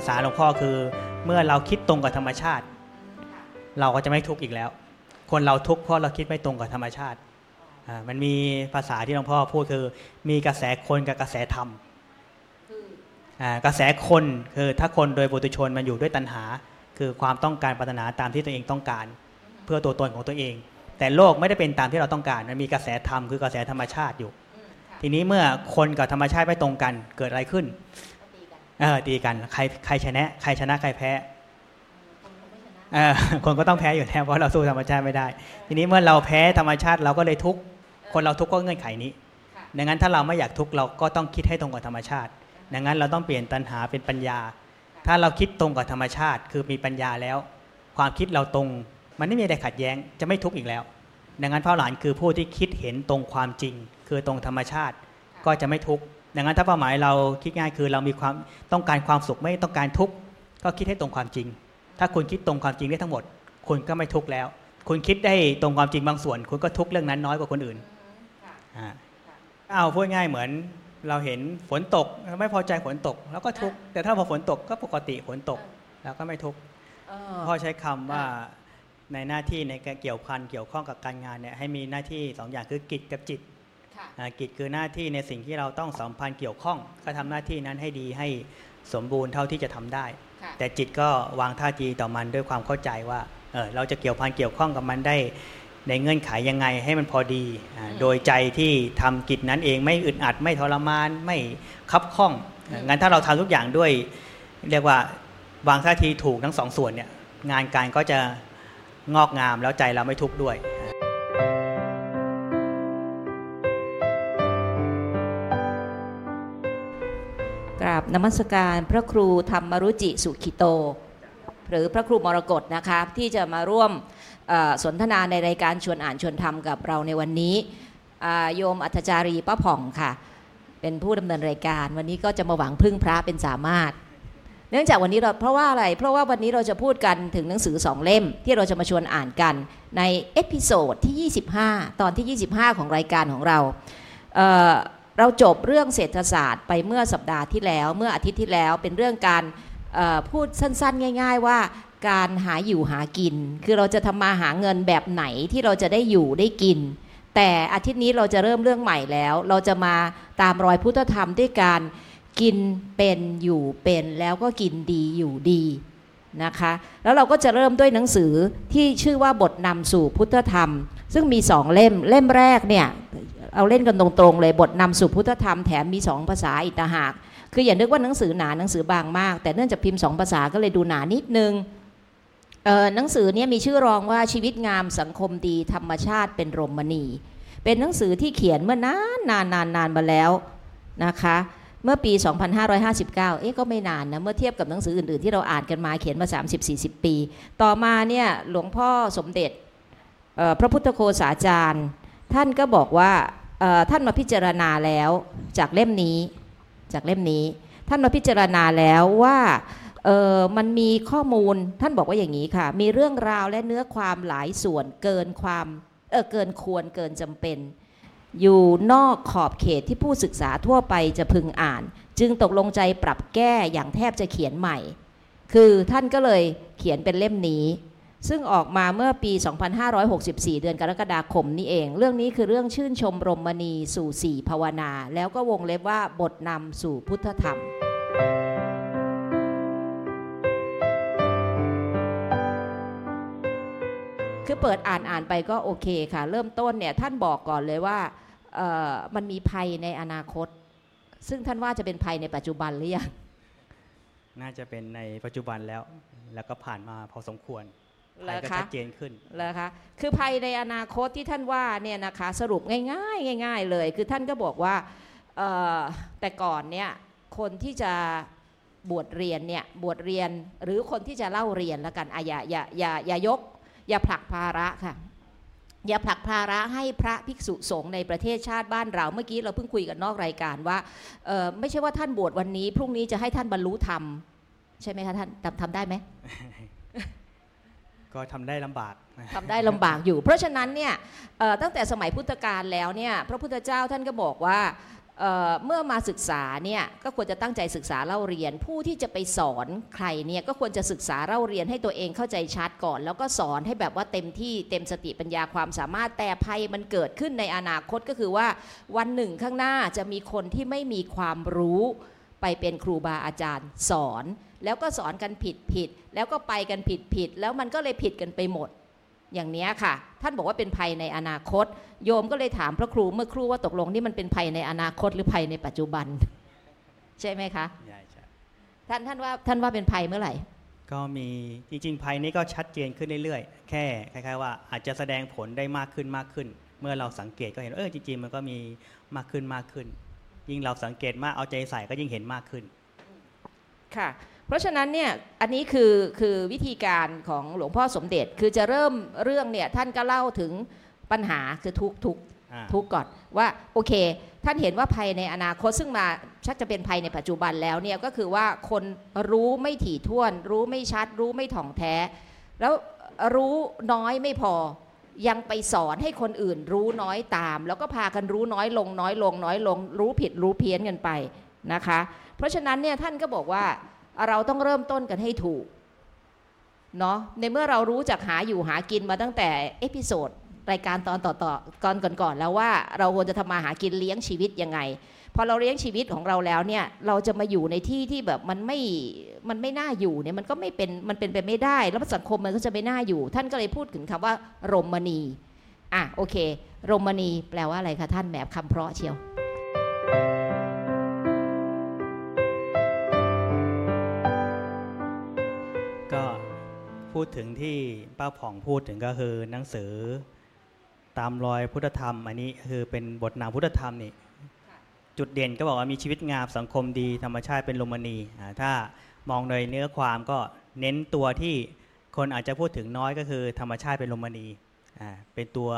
าษาหลวงพ่อคือ เมื่อเราคิดตรงกับธรรมชาติ เราก็จะไม่ทุกข์อีกแล้ว คนเราทุกข์เพราะเราคิดไม่ตรงกับธรรมชาติอ่ามันมีภาษาที่หลวงพ่อพูดคือ มีกระแสคนกับกระแสธรรมอ่ากระแสคนคือถ้าคนโดยบุตุชนมันอยู่ด้วยตัณหา คือความต้องการปรารถนาตามที่ตัวเองต้องการ เพื่อตัวตนของตัวเอง แต่โลกไม่ได้เป็นตามที่เราต้องการ มันมีกระแสธรรมคือกระแสธรรมชาติอยู่ ทีนี้เมื่อคนกับธรรมชาติไม่ตรงกันเกิดอะไรขึ้น เออตีกันใครใครชนะ ใครชนะใครแพ้เออคนก็ต้องแพ้อยู่แล้วเพราะเราสู้ธรรมชาติไม่ได้ ทีนี้เมื่อเราแพ้ธรรมชาติเราก็เลยทุกข์คนเราทุกข์ก็เงื่อนไขนี้ดังนั้นถ้าเราไม่อยากทุกข์เราก็ต้องคิดให้ตรงกับธรรมชาติ ดังนั้นเราต้องเปลี่ยนตัณหาเป็นปัญญา ถ้าเราคิดตรงกับธรรมชาติ คือมีปัญญาแล้ว ความคิดเราตรงมันไม่มีอะไรขัดแย้งจะไม่ทุกข์อีกแล้ว ดังนั้นพระหลานคือผู้ที่คิดเห็นตรงความจริง คือตรงธรรมชาติก็จะไม่ทุกข์ ดังนั้นถ้าเป้าหมายเราคิดง่ายคือเรามีความต้องการความสุขไม่ต้องการทุกข์ก็คิดให้ตรงความจริง ถ้าคุณคิดตรงความจริงได้ทั้งหมด คุณก็ไม่ทุกข์แล้ว คุณคิดได้ตรงความจริงบางส่วน คุณก็ทุกข์เรื่องนั้นน้อยกว่าคนอื่นอ่าเอาพูดง่ายเหมือนเราเห็นฝนตกไม่พอใจฝนตก แล้วก็ทุกข์แต่ถ้าพอฝนตกก็ปกติฝนตกแล้วก็ไม่ทุกข์เออพ่อใช้คำว่าในหน้าที่ในการเกี่ยวพันเกี่ยวข้องกับการงานเนี่ยให้มีหน้าที่สองอย่างคือกิจกับจิตค่ะอ่า กิจคือหน้าที่ในสิ่งที่เราต้องสัมพันธ์เกี่ยวข้อง ก็ทำหน้าที่นั้นให้ดีให้สมบูรณ์เท่าที่จะทำได้ค่ะแต่จิตก็วางท่าทีต่อมันด้วยความเข้าใจว่าเออเราจะเกี่ยวพันเกี่ยวข้องกับมันได้ ในเงื่อนไขยังไงให้มันพอดีอ่าโดยใจที่ทำกิจนั้นเองไม่อึดอัดไม่ทรมานไม่คับข้องอ่างั้นถ้าเราทำทุกอย่างด้วย เรียกว่าวางท่าทีถูกทั้งสองส่วนเนี่ยงานการก็จะงอกงามแล้วใจเราไม่ทุกข์ด้วย กราบนมัสการพระครูธรรมรุจิสุขิโต หรือพระครูมรกตนะคะที่จะมาร่วมสนทนาในรายการชวนอ่านชวนทำกับเราในวันนี้โยมอัธจารีป้าผ่องค่ะ เป็นผู้ดำเนินรายการ วันนี้ก็จะมาหวังพึ่งพระเป็นสามารถ เนื่องจากวันนี้เราเพราะว่าอะไร เพราะว่าวันนี้เราจะพูดกันถึงหนังสือสองเล่ม ที่เราจะมาชวนอ่านกันใน episode ที่ 25 ตอนที่ 25 ของรายการของเรา เราจบเรื่องเศรษฐศาสตร์ไปเมื่อสัปดาห์ที่แล้ว เมื่ออาทิตย์ที่แล้วเป็นเรื่องการพูดสั้นๆ ง่าย ๆ ว่าการหาอยู่หากิน คือเราจะทำมาหาเงินแบบไหนที่เราจะได้อยู่ได้กิน แต่อาทิตย์นี้เราจะเริ่มเรื่องใหม่แล้ว เราจะมาตามรอยพุทธธรรมด้วยการกินเป็นอยู่เป็นแล้วก็กินดีอยู่ดี นะคะ แล้วเราก็จะเริ่มด้วยหนังสือที่ชื่อว่าบทนำสู่พุทธธรรม ซึ่งมีสองเล่มเล่มแรกเนี่ยเอาเล่นกันตรงๆเลยบทนำสู่พุทธธรรมแถมมีสองภาษาอีกต่าหาก คืออย่านึกว่าหนังสือหนาหนังสือบางมาก แต่เนื่องจากพิมพ์สองภาษาก็เลยดูหนานิดนึงเอ่อหนังสือเนี้มีชื่อรองว่าชีวิตงามสังคมดีธรรมชาติเป็นรมณี เป็นหนังสือที่เขียนเมื่อนานนานนานนานมาแล้วนะคะ เมื่อปี 2559 เอ๊ะก็ไม่นานนะ เมื่อเทียบกับหนังสืออื่น ๆ ที่เราอ่านกันมาเขียนมา 30-40 ปี ต่อมาเนี่ยหลวงพ่อสมเด็จพระพุทธโฆษาจารย์ ท่านก็บอกว่าท่านมาพิจารณาแล้วจากเล่มนี้จากเล่มนี้ ท่านมาพิจารณาแล้วว่ามันมีข้อมูลท่านบอกว่าอย่างนี้ค่ะ มีเรื่องราวและเนื้อความหลายส่วนเกินความเออเกินควรเกินจำเป็น อยู่นอกขอบเขตที่ผู้ศึกษาทั่วไปจะพึงอ่าน จึงตกลงใจปรับแก้อย่างแทบจะเขียนใหม่ คือท่านก็เลยเขียนเป็นเล่มนี้ ซึ่งออกมาเมื่อปี 2564 เดือนกรกฎาคมนี้เอง เรื่องนี้คือเรื่องชื่นชมรมณีสู่สี่ภาวนา แล้วก็วงเล็บว่าบทนำสู่พุทธธรรม คือเปิดอ่านอ่านไปก็โอเคค่ะ เริ่มต้นเนี่ยท่านบอกก่อนเลยว่าเอ่อมันมีภัยในอนาคต ซึ่งท่านว่าจะเป็นภัยในปัจจุบันหรือยังน่าจะเป็นในปัจจุบันแล้ว แล้วก็ผ่านมาพอสมควรเหรภัยอก็คะชัดเจนขึ้นเลยคะคือภัยในอนาคตที่ท่านว่าเนี่ยนะคะสรุปง่ายๆง่าย ๆ เลย คือท่านก็บอกว่าเอ่อแต่ก่อนเนี่ยคนที่จะบวชเรียนเนี่ยบวชเรียนหรือคนที่จะเล่าเรียนแล้วกันอะอย่าอย่าอย่าอย่ายก อย่าผลักภาระค่ะ อย่าผลักภาระให้พระภิกษุสงฆ์ในประเทศชาติบ้านเรา เมื่อกี้เราเพิ่งคุยกันนอกรายการว่าเอ่อไม่ใช่ว่าท่านบวชวันนี้ พรุ่งนี้จะให้ท่านบรรลุธรรมใช่ไหมคะท่านทำทำได้ไหมก็ทำได้ลำบากทำได้ลำบากอยู่ เพราะฉะนั้นเนี่ยเอ่อตั้งแต่สมัยพุทธกาลแล้วเนี่ยพระพุทธเจ้าท่านก็บอกว่า เมื่อมาศึกษาเนี่ยก็ควรจะตั้งใจศึกษาเล่าเรียน ผู้ที่จะไปสอนใครเนี่ยก็ควรจะศึกษาเล่าเรียนให้ตัวเองเข้าใจชัดก่อน แล้วก็สอนให้แบบว่าเต็มที่เต็มสติปัญญาความสามารถแต่ภัยมันเกิดขึ้นในอนาคตก็คือว่าวันหนึ่งข้างหน้าจะมีคนที่ไม่มีความรู้ไปเป็นครูบาอาจารย์สอน แล้วก็สอนกันผิดผิดแล้วก็ไปกันผิดผิดแล้วมันก็เลยผิดกันไปหมด อย่างเนี้ยค่ะ ท่านบอกว่าเป็นภัยในอนาคต โยมก็เลยถามพระครูเมื่อครูว่าตกลงนี่มันเป็นภัยในอนาคตหรือภัยในปัจจุบัน ใช่ไหมคะใช่ใช่ท่านท่านว่าท่านว่าเป็นภัยเมื่อไหร่ ก็มีจริงๆภัยนี้ก็ชัดเจนขึ้นเรื่อยๆ แค่คล้ายๆว่าอาจจะแสดงผลได้มากขึ้นมากขึ้น เมื่อเราสังเกตก็เห็นว่าเออจริงๆ มันก็มีมากขึ้นมากขึ้น ยิ่งเราสังเกตมากเอาใจใส่ก็ยิ่งเห็นมากขึ้น ค่ะ เพราะฉะนั้นเนี่ยอันนี้คือคือวิธีการของหลวงพ่อสมเด็จคือจะเริ่มเรื่องเนี่ยท่านก็เล่าถึงปัญหาคือทุกทุกอ่าทุกข์ก่อนว่าโอเค ท่านเห็นว่าภัยในอนาคตซึ่งมาชักจะเป็นภัยในปัจจุบันแล้วเนี่ยก็คือว่าคนรู้ไม่ถี่ถ้วน รู้ไม่ชัด รู้ไม่ถ่องแท้ แล้วรู้น้อยไม่พอยังไปสอนให้คนอื่นรู้น้อยตาม แล้วก็พากันรู้น้อยลงน้อยลงน้อยลง รู้ผิดรู้เพี้ยนกันไปนะคะ เพราะฉะนั้นเนี่ยท่านก็บอกว่า เราต้องเริ่มต้นกันให้ถูกเนาะในเมื่อเรารู้จักหาอยู่หากินมาตั้งแต่ episode รายการตอนต่อๆก่อนก่อนๆแล้วว่าเราควรจะทำมาหากินเลี้ยงชีวิตยังไงพอเราเลี้ยงชีวิตของเราแล้วเนี่ยเราจะมาอยู่ในที่ที่แบบมันไม่มันไม่น่าอยู่เนี่ยมันก็ไม่เป็นมันเป็นไปไม่ได้ แล้วสังคมมันก็จะไม่น่าอยู่ ท่านก็เลยพูดถึงคำว่ารมณีย์อะโอเค รมณีย์แปลว่าอะไรคะท่านแหมคำเพราะเชียวก็ พูดถึงที่ป้าผ่องพูดถึงก็คือหนังสือตามรอยพุทธธรรม อันนี้คือเป็นบทนามพุทธธรรมนี่จุดเด่นก็บอกว่ามีชีวิตงามสังคมดีธรรมชาติเป็นลมณีอ่าถ้ามองโดยเนื้อความก็เน้นตัวที่คนอาจจะพูดถึงน้อยก็คือ ธรรมชาติเป็นลมณีอ่าเป็นตัว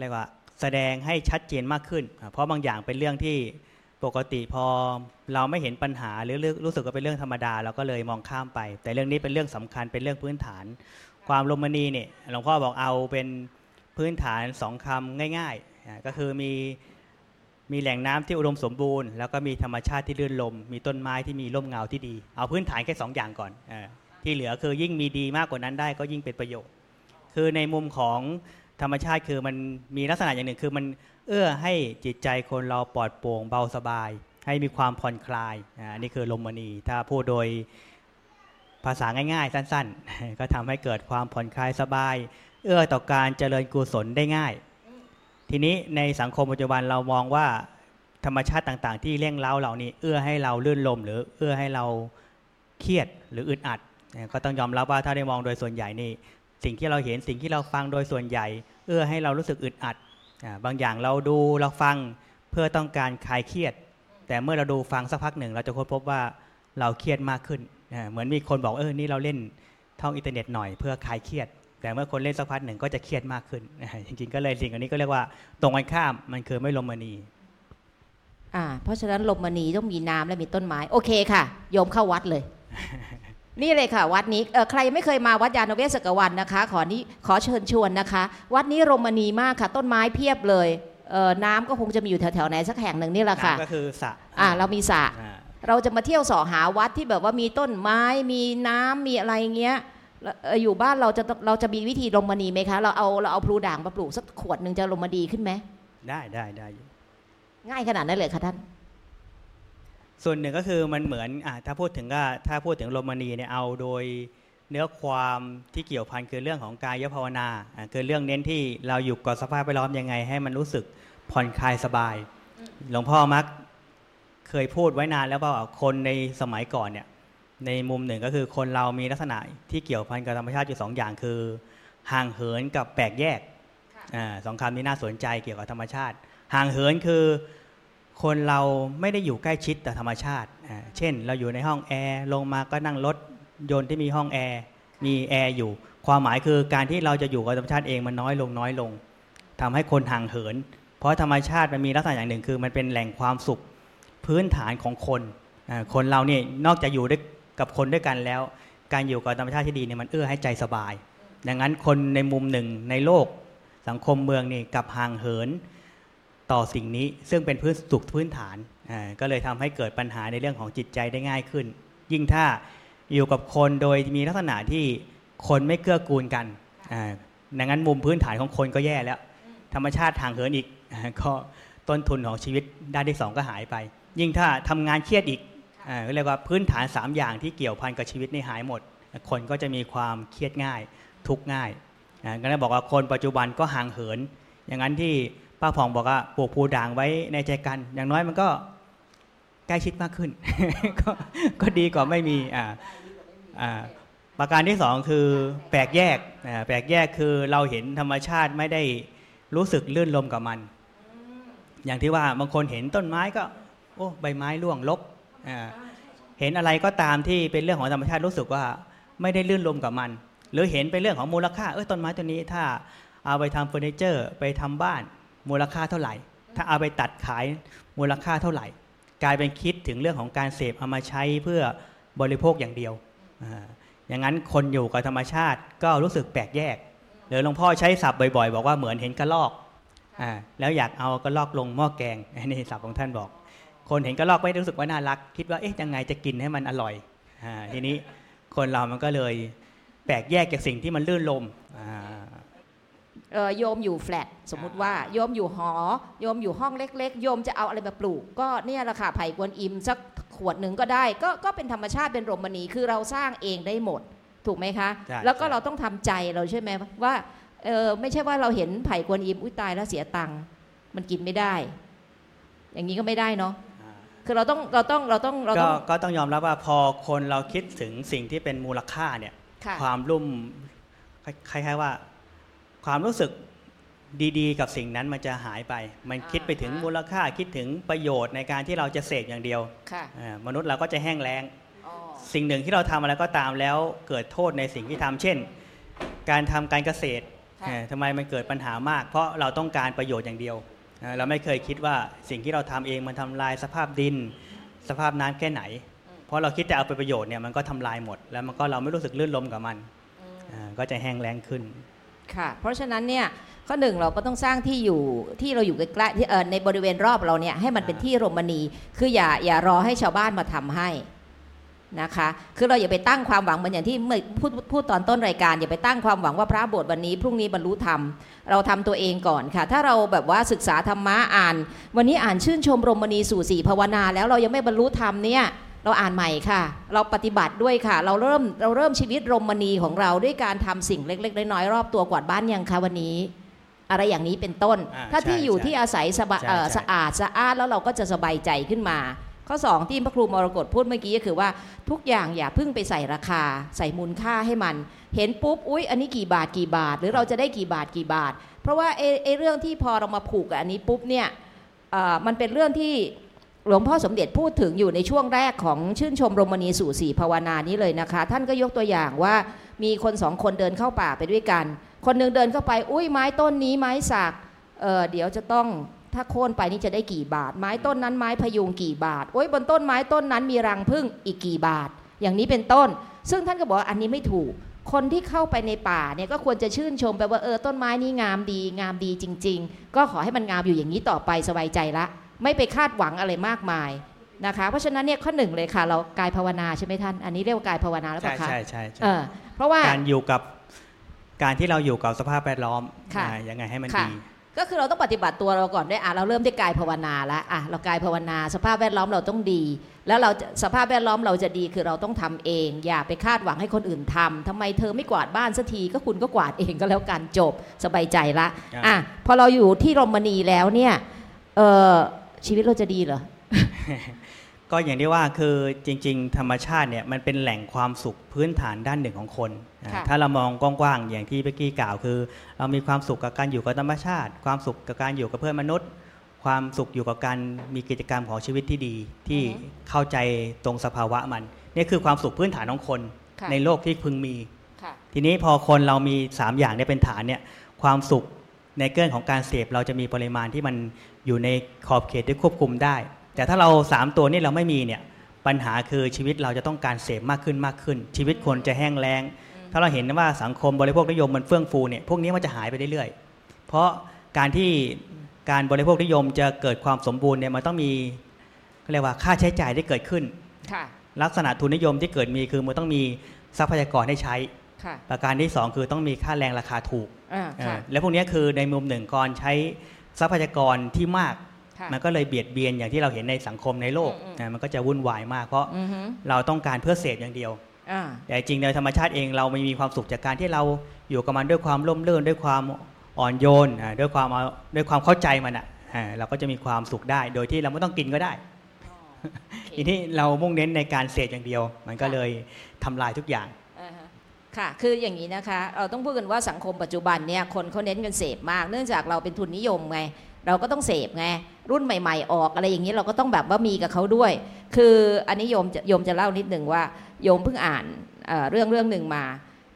เรียกว่าแสดงให้ชัดเจนมากขึ้นอ่าเพราะบางอย่างเป็นเรื่องที่ ปกติพอเราไม่เห็นปัญหาหรือรู้รู้สึกว่าเป็นเรื่องธรรมดาเราก็เลยมองข้ามไป แต่เรื่องนี้เป็นเรื่องสำคัญเป็นเรื่องพื้นฐาน ความลมณีเนี่ยหลวงพ่อบอกเอาเป็นพื้นฐานสองคำง่ายๆ ก็คือมีมีแหล่งน้ำที่อุดมสมบูรณ์ แล้วก็มีธรรมชาติที่ลื่นลม มีต้นไม้ที่มีร่มเงาที่ดี เอาพื้นฐานแค่สองอย่างก่อนอที่เหลือคือยิ่งมีดีมากกว่านั้นได้ก็ยิ่งเป็นประโยชน์ คือในมุมของธรรมชาติคือมันมีลักษณะอย่างหนึ่งคือมัน เอื้อให้จิตใจคนเราปลอดโปร่งเบาสบาย ให้มีความผ่อนคลายอ่าอันนี้คือลมมณีถ้าพูดโดยภาษาง่ายๆ สั้นๆ ก็ทำให้เกิดความผ่อนคลายสบาย เอื้อต่อการเจริญกุศลได้ง่าย ทีนี้ในสังคมปัจจุบันเรามองว่าธรรมชาติต่างๆ ที่เร่งเร้าเรานี่เอื้อให้เราลื่นลม หรือเอื้อให้เราเครียดหรืออึดอัด ก็ต้องยอมรับว่าถ้าได้มองโดยส่วนใหญ่นี่ สิ่งที่เราเห็นสิ่งที่เราฟังโดยส่วนใหญ่ เอื้อให้เรารู้สึกอึดอัด บางอย่างเราดูเราฟังเพื่อต้องการคลายเครียด แต่เมื่อเราดูฟังสักพักหนึ่ง เราจะค้นพบว่าเราเครียดมากขึ้น เหมือนมีคนบอกเออนี่เราเล่นท่องอินเทอร์เน็ตหน่อยเพื่อคลายเครียด แต่เมื่อคนเล่นสักพักหนึ่งก็จะเครียดมากขึ้น จริงๆก็เลยสิ่งอันนี้ก็เรียกว่าตรงกันข้ามมันคือไม่ลมณีอ่าเพราะฉะนั้นลมมณีต้องมีน้ำและมีต้นไม้ โอเคค่ะโยมเข้าวัดเลย นี่เลยค่ะ วัดนี้เอ่อใครไม่เคยมาวัดยานเวศกวันนะคะ ขอนี้ขอเชิญชวนนะคะ วัดนี้รมณีมากค่ะ ต้นไม้เพียบเลยเอ่อน้ำก็คงจะมีอยู่แถวๆไหนสักแห่งหนึ่งนี่แหละค่ะน้ำก็คือสระอ่าเรามีสระอ่าเราจะมาเที่ยวเสอหาวัดที่แบบว่ามีต้นไม้มีน้ำมีอะไรเงี้ยแล้วเอ่ออยู่บ้านเราจะเราจะมีวิธีลมณีไหมคะ เราเอาเราเอาพลูด่างมาปลูกสักขวดหนึ่งจะลมณีขึ้นไหมได้ได้ได้อยู่ง่ายขนาดนั้นเลยค่ะท่าน ส่วนหนึ่งก็คือมันเหมือนอ่าถ้าพูดถึงก็ถ้าพูดถึงลมณีเนี่ยเอาโดยเนื้อความที่เกี่ยวพันคือเรื่องของกายภาวนาอ่าคือเรื่องเน้นที่เราอยู่กับสภาพแวดล้อมยังไง ให้มันรู้สึกผ่อนคลายสบาย หลวงพ่อมักเคยพูดไว้นานแล้วว่าคนในสมัยก่อนเนี่ยในมุมหนึ่งก็คือคนเรามีลักษณะที่เกี่ยวพันกับธรรมชาติอยู่สองอย่างคือ ห่างเหินกับแปลกแยกอาสองคำนี้น่าสนใจเกี่ยวกับธรรมชาติ ห่างเหินคือ คนเราไม่ได้อยู่ใกล้ชิดต่อธรรมชาติ เช่น เราอยู่ในห้องแอร์ลงมาก็นั่งรถยนต์ที่มีห้องแอร์มีแอร์อยู่ ความหมายคือการที่เราจะอยู่กับธรรมชาติเองมันน้อยลงน้อยลงทำให้คนห่างเหิน เพราะธรรมชาติมันมีลักษณะอย่างหนึ่งคือ มันเป็นแหล่งความสุขพื้นฐานของคน คนเราเนี่ยนอกจากอยู่ด้วยกับคนด้วยกันแล้ว การอยู่กับธรรมชาติที่ดีเนี่ยมันเอื้อให้ใจสบาย ดังนั้นคนในมุมหนึ่งในโลกสังคมเมืองนี่กับห่างเหิน ต่อสิ่งนี้ ซึ่งเป็นพื้นสุขพื้นฐาน ก็เลยทำให้เกิดปัญหาในเรื่องของจิตใจได้ง่ายขึ้น ยิ่งถ้าอยู่กับคนโดยมีลักษณะที่คนไม่เกื้อกูลกันดังนั้นมุมพื้นฐานของคนก็แย่แล้ว ธรรมชาติห่างเหินอีก ก็ต้นทุนของชีวิตด้านที่สองก็หายไป ยิ่งถ้าทำงานเครียดอีกก็เรียกว่าพื้นฐาน 3 อย่างที่เกี่ยวพันกับชีวิตนี่หายหมด คนก็จะมีความเครียดง่ายทุกง่ายก็เลยบอกว่าคนปัจจุบันก็ห่างเหิน อย่างนั้นที่ ป้าผ่องบอกว่าปลูกภูด่างไว้ในใจกัน อย่างน้อยมันก็ใกล้ชิดมากขึ้น ก็ดีกว่าไม่มีอ่าอ่าประการที่สองคือแปลกแยกอ่าแปลกแยกคือเราเห็นธรรมชาติไม่ได้รู้สึกลื่นลมกับมัน อย่างที่ว่าบางคนเห็นต้นไม้ก็ โอ้ใบไม้ร่วงลกอ่าเห็นอะไรก็ตามที่เป็นเรื่องของธรรมชาติรู้สึกว่าไม่ได้ลื่นลมกับมัน หรือเห็นเป็นเรื่องของมูลค่าเออต้นไม้ตัวนี้ถ้าเอาไปทำเฟอร์นิเจอร์ ไปทำบ้าน มูลค่าเท่าไหร่ ถ้าเอาไปตัดขายมูลค่าเท่าไหร่ กลายเป็นคิดถึงเรื่องของการเสพเอามาใช้เพื่อบริโภคอย่างเดียว อย่างนั้นคนอยู่กับธรรมชาติก็รู้สึกแปลกแยก หรือหลวงพ่อใช้ศัพท์บ่อยๆ บอกว่าเหมือนเห็นกระลอกอแล้วอยากเอากระลอกลงหม้อแกงอันนี้ศัพท์ของท่านบอก คนเห็นกระลอกไม่รู้สึกว่าน่ารัก คิดว่าเอ๊ะยังไงจะกินให้มันอร่อยอทีนี้คนเรามันก็เลยแปลกแยกจากสิ่งที่มันลื่นลมอ โยมอยู่แฟลตสมมุติว่าโยมอยู่หอ โยมอยู่ห้องเล็ก ๆ โยมจะเอาอะไรมาปลูก ก็เนี่ยแหละค่ะไผ่กวนอิมสักขวดหนึ่งก็ได้ ก็ก็เป็นธรรมชาติเป็นรมณีคือเราสร้างเองได้หมด ถูกไหมคะใช่แล้วก็ใช่เราต้องทำใจเราใช่ไหมว่าเออไม่ใช่ว่าเราเห็นไผ่กวนอิมอุ้ยตายแล้วเสียตังค์มันกินไม่ได้ อย่างนี้ก็ไม่ได้เนาะอ่าคือเราต้องเราต้องเราต้องเราก็ต้องก็ต้องยอมรับว่าพอคนเราคิดถึงสิ่งที่เป็นมูลค่าเนี่ยค่ะความรุ่มคล้ายๆว่า ความรู้สึกดีๆ กับสิ่งนั้นมันจะหายไป มันคิดไปถึงมูลค่าคิดถึงประโยชน์ในการที่เราจะเสพอย่างเดียวค่ะอ่ามนุษย์เราก็จะแห้งแล้งอ๋อสิ่งหนึ่งที่เราทำอะไรก็ตามแล้วเกิดโทษในสิ่งที่ทำเช่น การทำการเกษตรค่ะเอ่อทำไมมันเกิดปัญหามาก เพราะเราต้องการประโยชน์อย่างเดียวเอ่อเราไม่เคยคิดว่าสิ่งที่เราทำเองมันทำลายสภาพดิน สภาพน้ำแค่ไหน เพราะเราคิดจะเอาไปประโยชน์เนี่ยมันก็ทำลายหมด แล้วมันก็เราไม่รู้สึกลื่นลมกับมันอ่าก็จะแห้งแล้งขึ้น ค่ะ เพราะฉะนั้นเนี่ยข้อหนึ่งเราก็ต้องสร้างที่อยู่ที่เราอยู่ใกล้ๆที่เอ่อในบริเวณรอบเราเนี่ยให้มันเป็นที่รมณีคืออย่าอย่ารอให้ชาวบ้านมาทำให้นะคะ คือเราอย่าไปตั้งความหวังเหมือนอย่างที่เมื่อพูดพูดตอนต้นรายการ อย่าไปตั้งความหวังว่าพระบวชวันนี้พรุ่งนี้บรรลุธรรม เราทำตัวเองก่อนค่ะ ถ้าเราแบบว่าศึกษาธรรมะอ่าน วันนี้อ่านชื่นชมรมณีสู่สีภาวนา แล้วเรายังไม่บรรลุธรรมเนี่ย เราอ่านใหม่ค่ะ เราปฏิบัติด้วยค่ะ เราเริ่มเราเริ่มชีวิตรมณีของเราด้วยการทำสิ่งเล็ก ๆ น้อยๆรอบตัวกวาดบ้านยังคะวันนี้ อะไรอย่างนี้เป็นต้นอ่าถ้าที่ใช่อยู่ใช่ที่อาศัยสบายใช่เอ่อใช่สะอาดสะอาดแล้วเราก็จะสบายใจขึ้นมา ข้อสองที่พระครูมรกตพูดเมื่อกี้ก็คือว่าทุกอย่างอย่าเพิ่งไปใส่ราคา ใส่มูลค่าให้มัน เห็นปุ๊บอุ๊ย อันนี้กี่บาทกี่บาท หรือเราจะได้กี่บาทกี่บาท เพราะว่าไอ้ไอ้เรื่องที่พอเรามาผูกกับอันนี้ปุ๊บเนี่ยเอ่อมันเป็นเรื่องที่ หลวงพ่อสมเด็จพูดถึงอยู่ในช่วงแรกของชื่นชมรมณีสู่สีภาวนานี้เลยนะคะ ท่านก็ยกตัวอย่างว่ามีคนสองคนเดินเข้าป่าไปด้วยกัน คนหนึ่งเดินเข้าไป อุ้ยไม้ต้นนี้ไม้สักเออเดี๋ยวจะต้องถ้าโค่นไปนี่จะได้กี่บาท ไม้ต้นนั้นไม้พยุงกี่บาทโอ้ยบนต้นไม้ต้นนั้นมีรังผึ้งอีกกี่บาท อย่างนี้เป็นต้น ซึ่งท่านก็บอกว่าอันนี้ไม่ถูก คนที่เข้าไปในป่าเนี่ยก็ควรจะชื่นชมไปว่าเออต้นไม้นี้งามดี งามดีจริง ๆ ก็ขอให้มันงามอยู่อย่างนี้ต่อไปสบายใจละ ไม่ไปคาดหวังอะไรมากมายนะคะเพราะฉะนั้นเนี่ยข้อหนึ่งเลยค่ะ เรากายภาวนาใช่ไหมท่าน อันนี้เรียกว่ากายภาวนาแล้วเปใช่ล่าคะใช่ใช่ใช่เออเพราะว่าการอยู่กับการที่เราอยู่กับสภาพแวดล้อมค่ะอ่ายังไงให้มันค่ะดีก็คือเราต้องปฏิบัติตัวเราก่อนด้วยอะเราเริ่มด้วยกายภาวนาแล้วอะเรากายภาวนา สภาพแวดล้อมเราต้องดี แล้วเราจะสภาพแวดล้อมเราจะดีคือเราต้องทำเอง อย่าไปคาดหวังให้คนอื่นทำทำไมเธอไม่กวาดบ้านสักทีก็คุณก็กวาดเองก็แล้วกันจบสบายใจละครับอะพอเราอยู่ที่รมณีแล้วเนี่ยเออ ชีวิตเราจะดีเหรอ ก็อย่างที่ว่าคือจริง ๆ ธรรมชาติเนี่ยมันเป็นแหล่งความสุขพื้นฐานด้านหนึ่งของคนอ่าค่ะถ้าเรามองกว้างๆอย่างที่เมื่อกี้กล่าวคือ เรามีความสุขกับการอยู่กับธรรมชาติ ความสุขกับการอยู่กับเพื่อนมนุษย์ ความสุขอยู่กับการมีกิจกรรมของชีวิตที่ดีที่อือฮึเข้าใจตรงสภาวะมันนี่คือความสุขพื้นฐานของคนค่ะในโลกที่พึงมีค่ะทีนี้พอคนเรามี 3 อย่างเนี่ยเป็นฐานเนี่ยความสุขในเรื่องของการเสพเราจะมีปริมาณที่มัน อยู่ในขอบเขตที่ควบคุมได้ แต่ถ้าเรา 3 ตัวนี้เราไม่มีเนี่ยปัญหาคือชีวิตเราจะต้องการเสพมากขึ้นมากขึ้น ชีวิตคนจะแห้งแล้ง ถ้าเราเห็นว่าสังคมบริโภคนิยมมันเฟื่องฟูเนี่ยพวกนี้มันจะหายไปเรื่อยๆ เพราะการที่การบริโภคนิยมจะเกิดความสมบูรณ์เนี่ยมันต้องมีเขาเรียกว่าค่าใช้จ่ายที่เกิดขึ้นค่ะลักษณะทุนนิยมที่เกิดมีคือมันต้องมีทรัพยากรให้ใช้ค่ะประการที่ 2 คือต้องมีค่าแรงราคาถูกอ่าค่ะเออและพวกนี้คือในมุมหนึ่งก่อนใช้ ทรัพยากรที่มากค่ะมันก็เลยเบียดเบียนอย่างที่เราเห็นในสังคมในโลกอืมอืมนะมันก็จะวุ่นวายมาก เพราะอือฮึเราต้องการเพื่อเสพอย่างเดียวอ่าแต่จริงในธรรมชาติเองเราไม่มีความสุขจากการที่เราอยู่กับมันด้วยความร่มรื่นด้วยความอ่อนโยนอ่าด้วยความเอาด้วยความเข้าใจมันอะอ่าเราก็จะมีความสุขได้ โดยที่เราไม่ต้องกินก็ได้ทีนี้เรามุ่งเน้นในการเสพอย่างเดียว มันก็เลยทำลายทุกอย่างอ่าฮะ ค่ะ คืออย่างนี้นะคะ เราต้องพูดกันว่าสังคมปัจจุบันเนี่ยคนเขาเน้นกันเสพมาก เนื่องจากเราเป็นทุนนิยมไง เราก็ต้องเสพไง รุ่นใหม่ ๆ ออกอะไรอย่างนี้เราก็ต้องแบบว่ามีกับเขาด้วย คืออันนี้โยมจะโยมจะเล่านิดหนึ่งว่าโยมเพิ่งอ่านเเรื่องเรื่องหนึ่งมา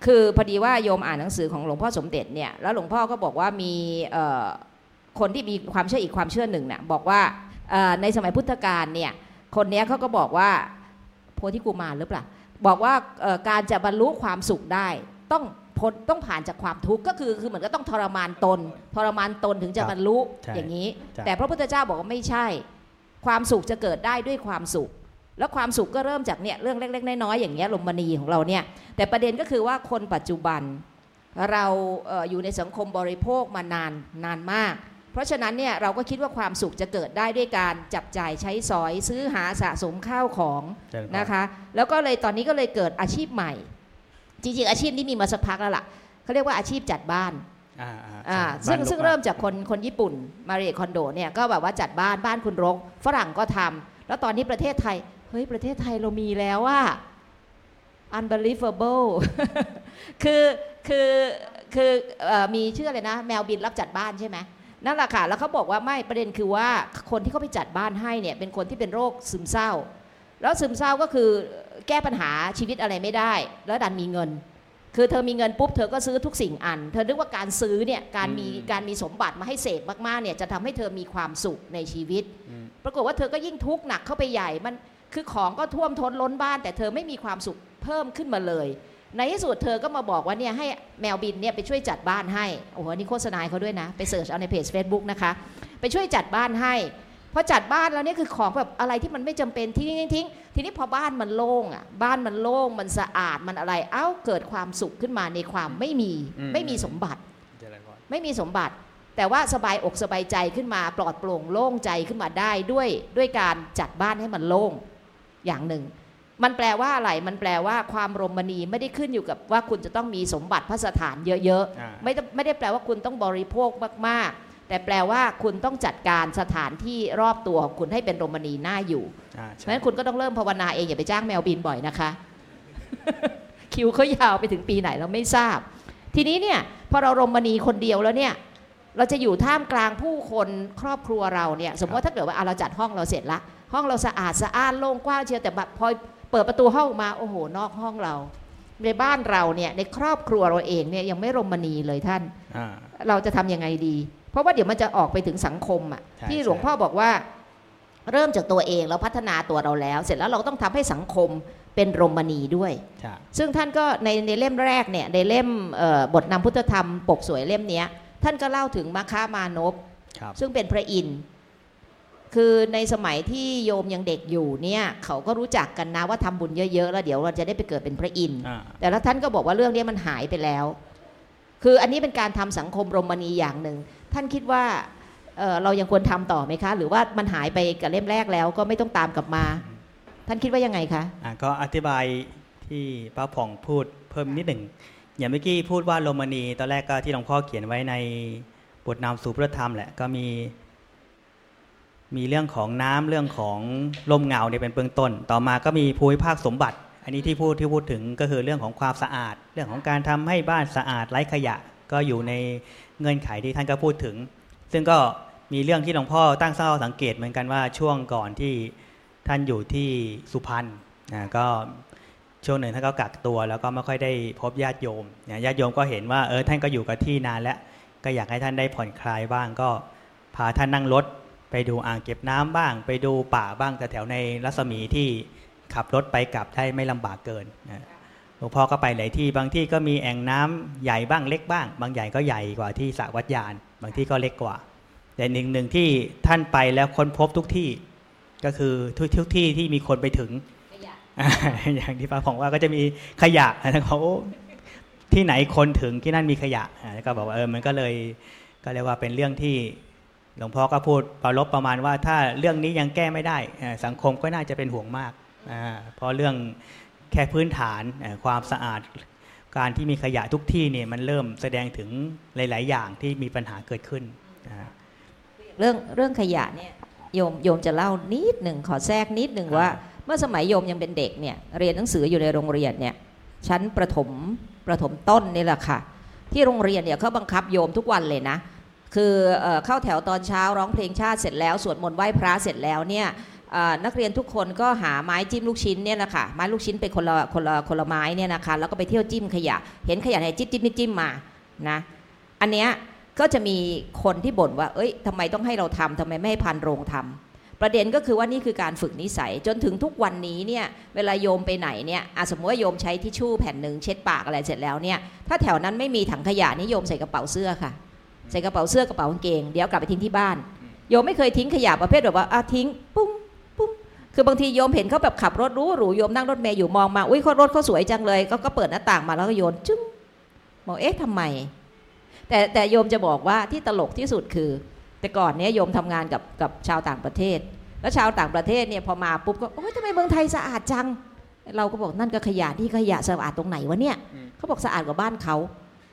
คือพอดีว่าโยมอ่านหนังสือของหลวงพ่อสมเด็จเนี่ยแล้วหลวงพ่อก็บอกว่ามีคนที่มีความเชื่ออีกความเชื่อหนึ่งน่ะบอกว่าในสมัยพุทธกาลเนี่ยคนเนี้ยเขาก็บอกว่าโพธิกุมารหรือเปล่า บอกว่าเอ่อการจะบรรลุความสุขได้ต้องพ้นต้องผ่านจากความทุกข์ก็คือคือเหมือนก็ต้องทรมานตน ทรมานตนถึงจะครับบรรลุใช่อย่างนี้ใช่แต่พระพุทธเจ้าบอกว่าไม่ใช่ ความสุขจะเกิดได้ด้วยความสุข แล้วความสุขก็เริ่มจากเนี่ยเรื่องเล็ก ๆ น้อยๆอย่างเงี้ยลมมณีของเราเนี่ยแต่ประเด็นก็คือว่าคนปัจจุบันเราเอ่ออยู่ในสังคมบริโภคมานานนานมาก เพราะฉะนั้นเนี่ยเราก็คิดว่าความสุขจะเกิดได้ด้วยการจับจ่ายใช้สอยซื้อหาสะสมข้าวของเจริญพรนะคะ แล้วก็เลยตอนนี้ก็เลยเกิดอาชีพใหม่ จริงๆอาชีพนี้มีมาสักพักแล้วล่ะเขาเรียกว่าอาชีพจัดบ้านอ่าอ่าอ่าใช่ซึ่งบ้านซึ่งกเริ่มจากคนคนญี่ปุ่นมาเรียคอนโดเนี่ยก็แบบว่าจัดบ้านบ้านคุณรกฝรั่งก็ทำแล้วตอนนี้ประเทศไทย เฮ้ย ประเทศไทยเรามีแล้วว่า unbelievable คือคือคือเอ่อมีชื่ออะไรนะ แมวบินรับจัดบ้านใช่ไหม นั่นแหละค่ะ แล้วเขาบอกว่าไม่ประเด็นคือว่าคนที่เขาไปจัดบ้านให้เนี่ยเป็นคนที่เป็นโรคซึมเศร้า แล้วซึมเศร้าก็คือแก้ปัญหาชีวิตอะไรไม่ได้ แล้วดันมีเงิน คือเธอมีเงินปุ๊บเธอก็ซื้อทุกสิ่งอัน เธอนึกว่าการซื้อเนี่ยการมีอืมการมีสมบัติมาให้เสพมากๆเนี่ยจะทำให้เธอมีความสุขในชีวิตอืมปรากฏว่าเธอก็ยิ่งทุกข์หนักเข้าไปใหญ่มันคือของก็ท่วมท้นล้นบ้าน แต่เธอไม่มีความสุขเพิ่มขึ้นมาเลย ในที่สุดเธอก็มาบอกว่าเนี่ยให้แมวบินเนี่ยไปช่วยจัดบ้านให้ โอ้โหอันนี่โฆษณาให้เขาด้วยนะ ไป search เอาในเพจ Facebook นะคะ ไปช่วยจัดบ้านให้พอจัดบ้านแล้วเนี่ยคือของแบบอะไรที่มันไม่จำเป็นทิ้งทิ้งทิ้งทีนี้พอบ้านมันโล่งอะบ้านมันโล่งมันสะอาดมันอะไร เอ้าเกิดความสุขขึ้นมาในความไม่มีอืมไม่มีสมบัติเจริญพรไม่มีสมบัติ แต่ว่าสบายอกสบายใจขึ้นมาปลอดโปร่งโล่งใจขึ้นมาได้ด้วยด้วยการจัดบ้านให้มันโล่งอย่างหนึ่ง มันแปลว่าอะไร มันแปลว่าความรมณีไม่ได้ขึ้นอยู่กับว่าคุณจะต้องมีสมบัติพระสถานเยอะอ่าๆไม่ได้ไม่ได้แปลว่าคุณต้องบริโภคมากๆ แต่แปลว่าคุณต้องจัดการสถานที่รอบตัวของคุณให้เป็นรมณีน่าอยู่อ่าเพใช่ราะฉะนั้นคุณก็ต้องเริ่มภาวนาเองอย่าไปจ้างแมวบินบ่อยนะคะ คิวเขายาวไปถึงปีไหนเราไม่ทราบ ทีนี้เนี่ยพอเรารมณีคนเดียวแล้วเนี่ยเราจะอยู่ท่ามกลางผู้คนครอบครัวเราเนี่ยสมมติว่าถ้าเกิดว่าอะเราจัดห้องเราเสร็จละห้องเราสะอาดสะอ้านโล่งกว้างเชียวแต่แบบพอ เปิดประตูห้องออกมาโอ้โห นอกห้องเรา ในบ้านเราเนี่ยในครอบครัวเราเองเนี่ยยังไม่รมณีเลยท่านอ่าเราจะทำยังไงดี เพราะว่าเดี๋ยวมันจะออกไปถึงสังคมอะใช่ที่หลวงพ่อบอกว่าเริ่มจากตัวเองแล้วพัฒนาตัวเราแล้ว เสร็จแล้วเราต้องทำให้สังคมเป็นรมณีด้วยใช่ซึ่งท่านก็ในในเล่มแรกเนี่ยในเล่มเอ่อบทนำพุทธธรรมปกสวยเล่มเนี้ยท่านก็เล่าถึงมัคคามานพครับซึ่งเป็นพระอินทร์ คือในสมัยที่โยมยังเด็กอยู่เนี่ยเขาก็รู้จักกันนะว่าทำบุญเยอะๆแล้วเดี๋ยวเราจะได้ไปเกิดเป็นพระอินทร์อ่าแต่ละท่านก็บอกว่าเรื่องนี้มันหายไปแล้ว คืออันนี้เป็นการทำสังคมรมณีอย่างหนึ่งท่านคิดว่าเอ่อเรายังควรทำต่อไหมคะ หรือว่ามันหายไปกับเล่มแรกแล้วก็ไม่ต้องตามกลับมา ท่านคิดว่ายังไงคะอ่าก็อธิบายที่ป้าผ่องพูดเพิ่มนิดหนึ่งอย่างเมื่อกี้พูดว่าโรมานีตอนแรกก็ที่หลวงพ่อเขียนไว้ในบทนำสู่พระธรรมแหละก็มี มีเรื่องของน้ำเรื่องของลมเงาเนี่ยเป็นเบื้องต้น ต่อมาก็มีภูมิภาคสมบัติ อันนี้ที่พูดที่พูดถึงก็คือเรื่องของความสะอาด เรื่องของการทำให้บ้านสะอาดไร้ขยะ ก็อยู่ในเงื่อนไขที่ท่านก็พูดถึง ซึ่งก็มีเรื่องที่หลวงพ่อตั้งข้อสังเกตเหมือนกันว่าช่วงก่อนที่ท่านอยู่ที่สุพรรณนะก็ช่วงหนึ่งท่านก็กักตัวแล้วก็ไม่ค่อยได้พบญาติโยมญาติโยมก็เห็นว่าเออท่านก็อยู่กับที่นานแล้ว ก็อยากให้ท่านได้ผ่อนคลายบ้างก็พาท่านนั่งรถ ไปดูอ่างเก็บน้ำบ้าง ไปดูป่าบ้างแต่แถวในรัศมีที่ขับรถไปกลับได้ไม่ลำบากเกินนะหลวงพ่อก็ไปหลายที่บางที่ก็มีแอ่งน้ำใหญ่บ้างเล็กบ้าง บางใหญ่ก็ใหญ่กว่าที่สระวัดยาน บางที่ก็เล็กกว่า แต่หนึ่งหนึ่งที่ท่านไปแล้วค้นพบทุกที่ ก็คือทุกทุกที่ที่มีคนไปถึงอย่างที่ป้าผองว่าก็จะมีขยะนะเขาที่ไหนคนถึงที่นั่นมีขยะอ่าแล้วก็บอกว่าเออมันก็เลยก็เรียกว่าเป็นเรื่องที่ หลวงพ่อก็พูดประลบประมาณว่าถ้าเรื่องนี้ยังแก้ไม่ได้สังคมก็น่าจะเป็นห่วงมากเพราะเรื่องแค่พื้นฐานความสะอาดการที่มีขยะทุกที่เนี่ยมันเริ่มแสดงถึงหลาย ๆ อย่างที่มีปัญหาเกิดขึ้นเรื่องเรื่องขยะเนี่ยโยมโยมจะเล่านิดหนึ่งขอแทรกนิดหนึ่งว่า เมื่อสมัยโยมยังเป็นเด็กเนี่ยเรียนหนังสืออยู่ในโรงเรียนเนี่ยชั้นประถมประถมต้นนี่แหละค่ะ ที่โรงเรียนเนี่ยเขาบังคับโยมทุกวันเลยนะ คือเข้าแถวตอนเช้าร้องเพลงชาติเสร็จแล้วสวดมนต์ไหว้พระเสร็จแล้วเนี่ยนักเรียนทุกคนก็หาไม้จิ้มลูกชิ้นเนี่ยนะคะไม้ลูกชิ้นเป็นคนละคนละคนละไม้เนี่ยนะคะแล้วก็ไปเที่ยวจิ้มขยะ เห็นขยะไหนจิ้มจิ้มจิ้มมานะอันเนี้ยก็จะมีคนที่บ่นว่า เอ้ยทำไมต้องให้เราทำทำไมไม่ให้พันโรงทำประเด็นก็คือว่านี่คือการฝึกนิสัย จนถึงทุกวันนี้เนี่ยเวลาโยมไปไหนเนี่ยสมมติว่าโยมใช้ทิชชู่แผ่นหนึ่งเช็ดปากอะไรเสร็จแล้วเนี่ยถ้าแถวนั้นไม่มีถังขยะนี่โยมใส่กระเป๋าเสื้อค่ะ ใส่กระเป๋าเสื้อกระเป๋ากางเกงเดี๋ยวกลับไปทิ้งที่บ้าน โยมไม่เคยทิ้งขยะประเภทแบบว่าอะทิ้งปุ้งปุ้งคือบางทีโยมเห็นเขาแบบขับรถรู้หรูโยมนั่งรถเมย์อยู่มองมาอุ้ยเขารถเขาสวยจังเลยก็ก็เปิดหน้าต่างมาแล้วก็โยนจึ้งบอกเอ๊ะทำไม แต่แต่โยมจะบอกว่าที่ตลกที่สุดคือ แต่ก่อนเนี้ยโยมทำงานกับกับชาวต่างประเทศ แล้วชาวต่างประเทศเนี่ยพอมาปุ๊บก็โอ๊ยทำไมเมืองไทยสะอาดจัง เราก็บอกนั่นก็ขยะที่ขยะสะอาดตรงไหนวะเนี่ยเขาบอกสะอาดกว่าบ้านเขา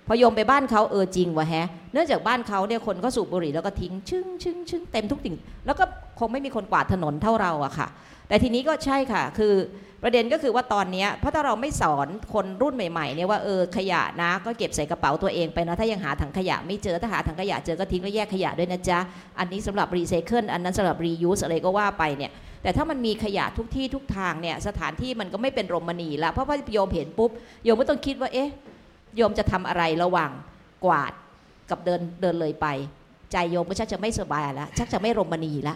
พอโยมไปบ้านเขาเออจริงวะแฮะ เนื่องจากบ้านเขาเนี่ยคนก็สูบบุหรี่แล้วก็ทิ้งชึ้งชึ้งชึ้งเต็มทุกสิ่งแล้วก็คงไม่มีคนกวาดถนนเท่าเราอะค่ะ แต่ทีนี้ก็ใช่ค่ะ คือประเด็นก็คือว่าตอนนี้เพราะถ้าเราไม่สอนคนรุ่นใหม่ๆเนี่ยว่าเออขยะนะ ก็เก็บใส่กระเป๋าตัวเองไปนะถ้ายังหาถังขยะไม่เจอถ้าหาถังขยะเจอก็ทิ้งแล้วแยกขยะด้วยนะจ๊ะอันนี้สำหรับรีไซเคิลอันนั้นสำหรับรียูสอะไรก็ว่าไปเนี่ยแต่ถ้ามันมีขยะทุกที่ทุกทางเนี่ยสถานที่มันก็ไม่เป็นรมณีละเพราะว่าโยมเห็นปุ๊บโยมก็ต้องคิดว่าเอ๊ะ โยมจะทำอะไรระหว่างกวาดกับเดินเดินเลยไป ใจโยมก็ชักจะไม่สบายแล้วชักจะไม่โรมณีละ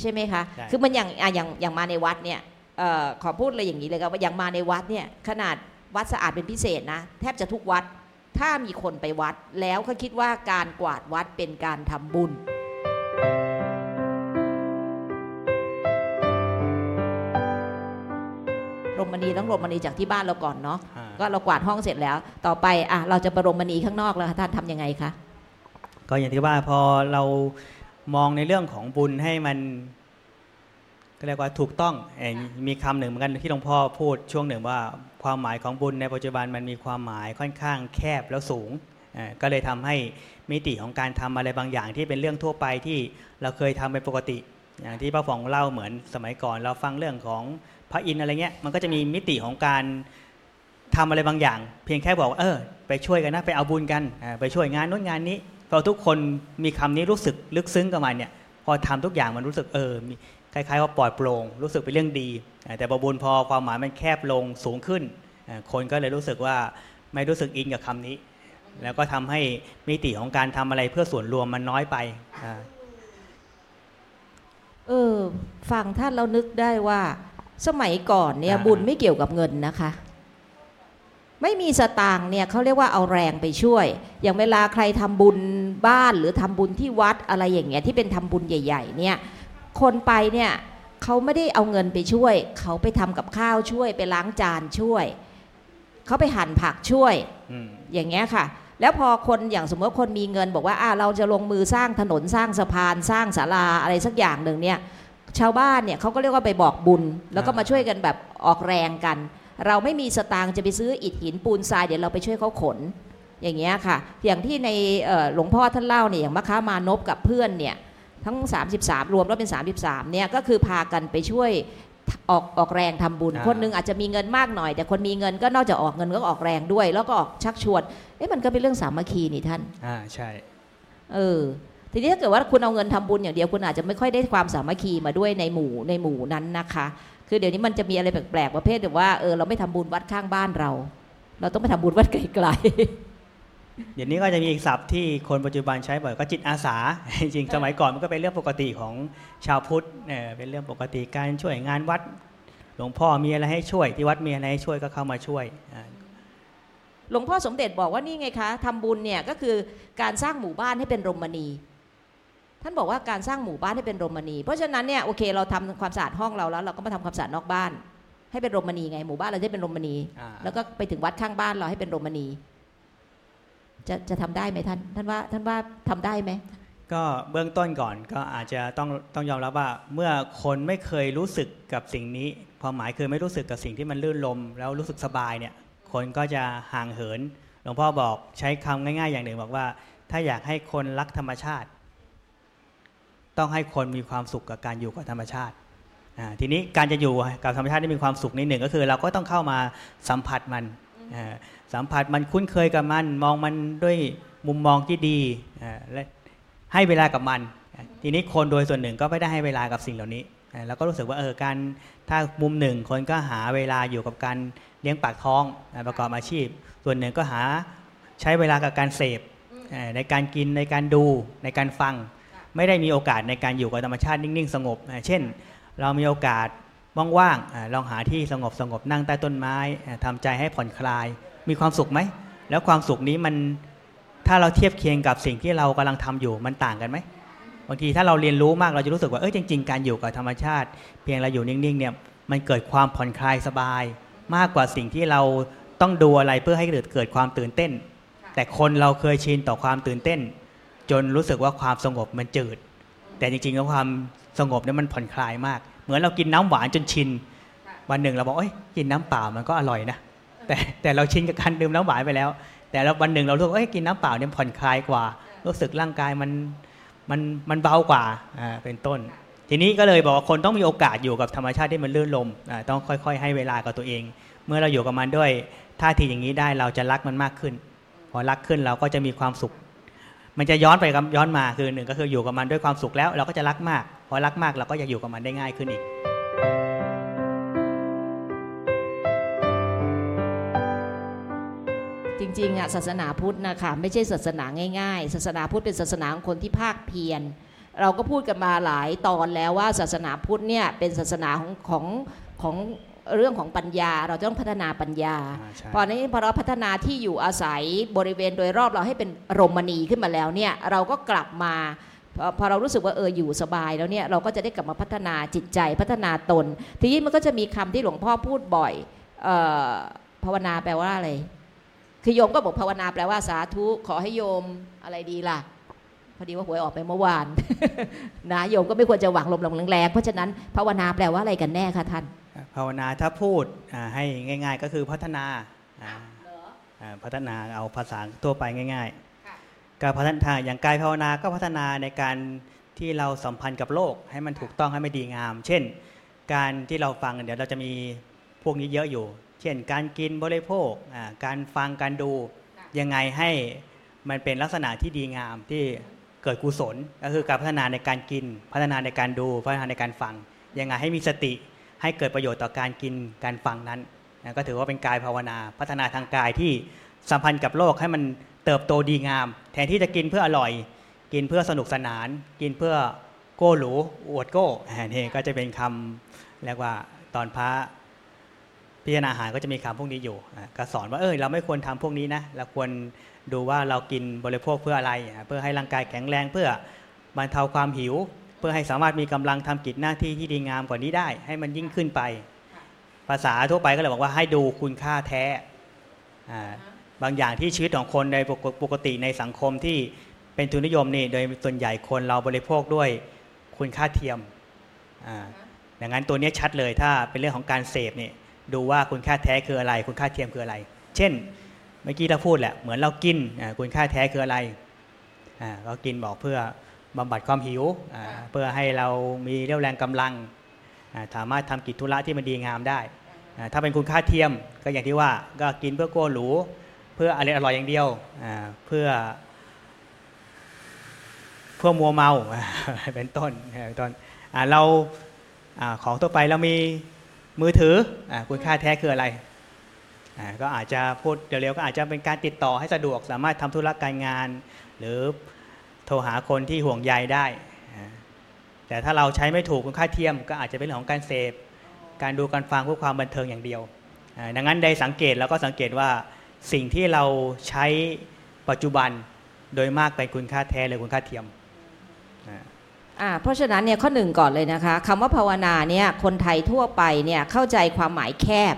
ใช่ไหมคะใช่คือมันอย่างอะอย่างอย่างมาในวัดเนี่ยเออขอพูดเลยอย่างนี้เลยครับว่าอย่างมาในวัดเนี่ยขนาดวัดสะอาดเป็นพิเศษนะ แทบจะทุกวัดถ้ามีคนไปวัด แล้วเขาคิดว่าการกวาดวัดเป็นการทำบุญ รมณีต้องรมณีจากที่บ้านเราก่อนเนาะอ่าก็เรากวาดห้องเสร็จแล้ว ต่อไปอะเราจะประรมณีข้างนอกแล้วค่ะท่านทำยังไงคะก็อย่างที่ว่าพอเรามองในเรื่องของบุญให้มันก็เรียกว่าถูกต้องเอ่อมีคำหนึ่งเหมือนกันที่หลวงพ่อพูดช่วงหนึ่งว่าความหมายของบุญในปัจจุบันมันมีความหมายค่อนข้างแคบแล้วสูงเอ่อก็เลยทำให้มิติของการทำอะไรบางอย่างที่เป็นเรื่องทั่วไปที่เราเคยทำเป็นปกติ อย่างที่ป้าฟองเล่าเหมือนสมัยก่อน เราฟังเรื่องของ พระอินทร์อะไรเงี้ยมันก็จะมีมิติของการทำอะไรบางอย่าง เพียงแค่บอกเออไปช่วยกันนะไปเอาบุญกันไปช่วยงานนู้นงานนี้พอทุกคนมีคำนี้รู้สึกลึกซึ้งกับมันเนี่ยพอทำทุกอย่างมันรู้สึกเออคล้ายๆว่าปลอดโปร่งรู้สึกเป็นเรื่องดี แต่พอบุญพอความหมายมันแคบลงสูงขึ้น คนก็เลยรู้สึกว่าไม่รู้สึกอินกับคำนี้ แล้วก็ทำให้มิติของการทำอะไรเพื่อส่วนรวมมันน้อยไปเออฟังท่านเรานึกได้ว่า สมัยก่อนเนี่ยอ่าบุญไม่เกี่ยวกับเงินนะคะ ไม่มีสตางค์เนี่ยเขาเรียกว่าเอาแรงไปช่วย อย่างเวลาใครทำบุญบ้านหรือทำบุญที่วัดอะไรอย่างเงี้ยที่เป็นทำบุญใหญ่ ๆ เนี่ยคนไปเนี่ยเขาไม่ได้เอาเงินไปช่วย เขาไปทำกับข้าวช่วย ไปล้างจานช่วย เขาไปหั่นผักช่วยอืมอย่างเงี้ยค่ะ แล้วพอคนอย่างสมมติว่าคนมีเงินบอกว่าอ่าเราจะลงมือสร้างถนนสร้างสะพานสร้างศาลาอะไรสักอย่างหนึ่งเนี่ย ชาวบ้านเนี่ยเขาก็เรียกว่าไปบอกบุญ แล้วก็มาช่วยกันแบบออกแรงกัน เราไม่มีสตางค์จะไปซื้ออิฐหินปูนทรายเดี๋ยวเราไปช่วยเขาขน อย่างเงี้ยค่ะ อย่างที่ในเอ่อหลวงพ่อท่านเล่าเนี่ยอย่างมะค้ามานพกับเพื่อนเนี่ยทั้ง 33 รวมแล้วเป็น 33เนี่ยก็คือพากันไปช่วยออกออกแรงทำบุญอ่าคนหนึงอาจจะมีเงินมากหน่อย แต่คนมีเงินก็นอกจากออกเงินก็ออกแรงด้วย แล้วก็ออกชักชวนเอ๊ะมันก็เป็นเรื่องสามัคคีนี่ท่านอ่าใช่เออ ทีนี้ถ้าเกิดว่าคุณเอาเงินทำบุญอย่างเดียวคุณอาจจะไม่ค่อยได้ความสามัคคีมาด้วยในหมู่ในหมู่นั้นนะคะ คือเดี๋ยวนี้มันจะมีอะไรแปลกๆประเภทแบบว่าเออเราไม่ทำบุญวัดข้างบ้านเรา เราต้องไปทำบุญวัดไกลเดี๋ยวนี้ก็จะมีอีกศัพท์ที่คนปัจจุบันใช้บ่อยก็จิตอาสา จริงๆสมัยก่อนมันก็เป็นเรื่องปกติของชาวพุทธเออเป็นเรื่องปกติการช่วยงานวัดหลวงพ่อมีอะไรให้ช่วย ที่วัดมีอะไรให้ช่วยก็เข้ามาช่วยอ่าๆหลวงพ่อสมเด็จบอกว่านี่ไงคะทำบุญเนี่ยก็คือการสร้างหมู่บ้านให้เป็นรมณี ท่านบอกว่าการสร้างหมู่บ้านให้เป็นรมณี เพราะฉะนั้นเนี่ยโอเคเราทำความสะอาดห้องเราแล้วเราก็มาทำความสะอาดนอกบ้าน ให้เป็นรมณีไงหมู่บ้านเราจะเป็นรมณีอ่าแล้วก็ไปถึงวัดข้างบ้านเราให้เป็นโรมณี จะจะทำได้ไหมท่าน ท่านว่าท่านว่าทำได้ไหมก็เบื้องต้นก่อนก็อาจจะต้องต้องยอมรับว่า เมื่อคนไม่เคยรู้สึกกับสิ่งนี้ความหมายคือไม่รู้สึกกับสิ่งที่มันลื่นลม แล้วรู้สึกสบายเนี่ย คนก็จะห่างเหินหลวงพ่อบอกใช้คำง่าย ๆ อย่างหนึ่งบอกว่า ถ้าอยากให้คนรักธรรมชาติ ต้องให้คนมีความสุขกับการอยู่กับธรรมชาติทีนี้การจะอยู่กับธรรมชาติที่มีความสุขนิดหนึ่งก็คือ เราก็ต้องเข้ามาสัมผัสมันสัมผัสมันคุ้นเคยกับมัน มองมันด้วยมุมมองที่ดีและให้เวลากับมัน ทีนี้คนโดยส่วนหนึ่งก็ไม่ได้ให้เวลากับสิ่งเหล่านี้อ่าแล้วก็รู้สึกว่าเออการถ้ามุมหนึ่งคนก็หาเวลาอยู่กับการเลี้ยงปากท้องประกอบอาชีพ ส่วนหนึ่งก็หาใช้เวลากับการเสพในการกินในการดูในการฟัง ไม่ได้มีโอกาสในการอยู่กับธรรมชาตินิ่งๆ สงบ เช่น เรามีโอกาสว่างๆลองหาที่สงบสงบนั่งใต้ต้นไม้อ่าทำใจให้ผ่อนคลาย มีความสุขไหม แล้วความสุขนี้มันถ้าเราเทียบเคียงกับสิ่งที่เรากำลังทำอยู่มันต่างกันไหมบางทีถ้าเราเรียนรู้มากเราจะรู้สึกว่าเออจริง ๆ การอยู่กับธรรมชาติ เพียงเราอยู่นิ่งๆเนี่ยมันเกิดความผ่อนคลายสบาย มากกว่าสิ่งที่เราต้องดูอะไรเพื่อให้เกิดเกิดความตื่นเต้น แต่คนเราเคยชินต่อความตื่นเต้น จนรู้สึกว่าความสงบมันจืด แต่จริงๆแล้วความสงบเนี่ยมันผ่อนคลายมาก เหมือนเรากินน้ำหวานจนชิน วันหนึ่งเราบอกเอ้ยกินน้ำเปล่ามันก็อร่อยนะแต่แต่เราชินกับการดื่มน้ำหวานไปแล้ว แต่แล้ววันหนึ่งเรารู้ว่าเอ้ยกินน้ำเปล่าเนี่ยผ่อนคลายกว่า รู้สึกร่างกายมันมันมันเบากว่าอ่าเป็นต้น ทีนี้ก็เลยบอกว่าคนต้องมีโอกาสอยู่กับธรรมชาติที่มันลื่นลมอ่าต้องค่อย ๆ ให้เวลากับตัวเอง เมื่อเราอยู่กับมันด้วยท่าทีอย่างนี้ได้เราจะรักมันมากขึ้น พอรักขึ้นเราก็จะมีความสุข มันจะย้อนไปย้อนมาคือหนึ่งก็คืออยู่กับมันด้วยความสุขแล้ว เราก็จะรักมาก พอรักมากเราก็จะอยู่กับมันได้ง่ายขึ้นอีก จริงๆอะศาสนาพุทธนะคะไม่ใช่ศาสนาง่ายๆ ศาสนาพุทธเป็นศาสนาของคนที่ภาคเพียรเราก็พูดกันมาหลายตอนแล้วว่าศาสนาพุทธเนี่ยเป็นศาสนาของของของ เรื่องของปัญญาเราจะต้องพัฒนาปัญญาอ่าใช่พอนี้พอเราพัฒนาที่อยู่อาศัยบริเวณโดยรอบเราให้เป็นรมณีขึ้นมาแล้วเนี่ยเราก็กลับมาพอพอเรารู้สึกว่าเอออยู่สบายแล้วเนี่ยเราก็จะได้กลับมาพัฒนาจิตใจพัฒนาตน ทีนี้มันก็จะมีคำที่หลวงพ่อพูดบ่อยเอ่อภาวนาแปลว่าอะไรคือโยมก็บอกภาวนาแปลว่าสาธุขอให้โยมอะไรดีล่ะพอดีว่าหวยออกไปเมื่อวานนะโยมก็ไม่ควรจะหวังลมลงแรงๆเพราะฉะนั้นภาวนาแปลว่าอะไรกันแน่คะท่านภาวนาถ้าพูดอ่าให้ง่าย ๆ ก็คือพัฒนาอ่าอ่าพัฒนาเอาภาษาทั่วไปง่ายค่ะๆการพัฒนาอย่างกายภาวนาก็พัฒนาในการที่เราสัมพันธ์กับโลก ให้มันถูกต้องให้มันดีงาม เช่น การที่เราฟังเดี๋ยวเราจะมีพวกนี้เยอะอยู่ เช่น การกินบริโภคอ่าการฟังการดูยังไงให้มันเป็นลักษณะที่ดีงามที่เกิดกุศลก็คือการพัฒนาในการกิน พัฒนาในการดูพัฒนาในการฟังยังไงให้มีสติ ให้เกิดประโยชน์ต่อการกินการฟังนั้นนะก็ถือว่าเป็นกายภาวนา พัฒนาทางกายที่สัมพันธ์กับโลกให้มันเติบโตดีงาม แทนที่จะกินเพื่ออร่อย กินเพื่อสนุกสนาน กินเพื่อโก้หรูอวดโก้นี่ก็จะเป็นคำเรียกว่าตอนพระพิจารณาอาหารก็จะมีคำพวกนี้อยู่ก็สอนว่าเออเราไม่ควรทำพวกนี้นะเราควรดูว่าเรากินบริโภคเพื่ออะไร เพื่อให้ร่างกายแข็งแรงเพื่อบรรเทาความหิว เพื่อให้สามารถมีกำลังทำกิจหน้าที่ที่ดีงามกว่านี้ได้ ให้มันยิ่งขึ้นไป ภาษาทั่วไปก็เลยบอกว่าให้ดูคุณค่าแท้บางอย่างที่ชีวิตของคนในปกติในสังคมที่เป็นทุนนิยมนี่โดยส่วนใหญ่คนเราบริโภคด้วยคุณค่าเทียมอ่าดังนั้นตัวนี้ชัดเลยถ้าเป็นเรื่องของการเสพนี่ดูว่าคุณค่าแท้คืออะไร คุณค่าเทียมคืออะไร เช่นเมื่อกี้เราพูดแหละเหมือนเรากินคุณค่าแท้คืออะไรเรากินบอกเพื่อ บำบัดความหิวเพื่อให้เรามีเรี่ยวแรงกำลังสามารถทำกิจธุระที่มันดีงามได้ ถ้าเป็นคุณค่าเทียมก็อย่างที่ว่าก็กินเพื่อโกหรูเพื่ออะไรอร่อยอย่างเดียวอ่าเพื่อมัวเมาเป็นต้นเป็นต้นเราของตัวไปเรามีมือถือคุณค่าแท้คืออะไรก็อาจจะพูดเร็วๆก็อาจจะเป็นการติดต่อให้สะดวกสามารถทำธุรการงาน หรือ ทรหาคนที่ห่วงใยได้ แต่ถ้าเราใช้ไม่ถูกคุณค่าเทียมก็อาจจะเป็นเรื่องของการเสพ การดูการฟังเพื่อความบันเทิงอย่างเดียว ดังนั้นได้สังเกตแล้วก็สังเกตว่าสิ่งที่เราใช้ปัจจุบันโดยมากเป็นคุณค่าแท้หรือคุณค่าเทียมอ่าเพราะฉะนั้นเนี่ยข้อหนึ่งก่อนเลยนะคะคำว่าภาวนาเนี่ยคนไทยทั่วไปเนี่ยเข้าใจความหมายแคบ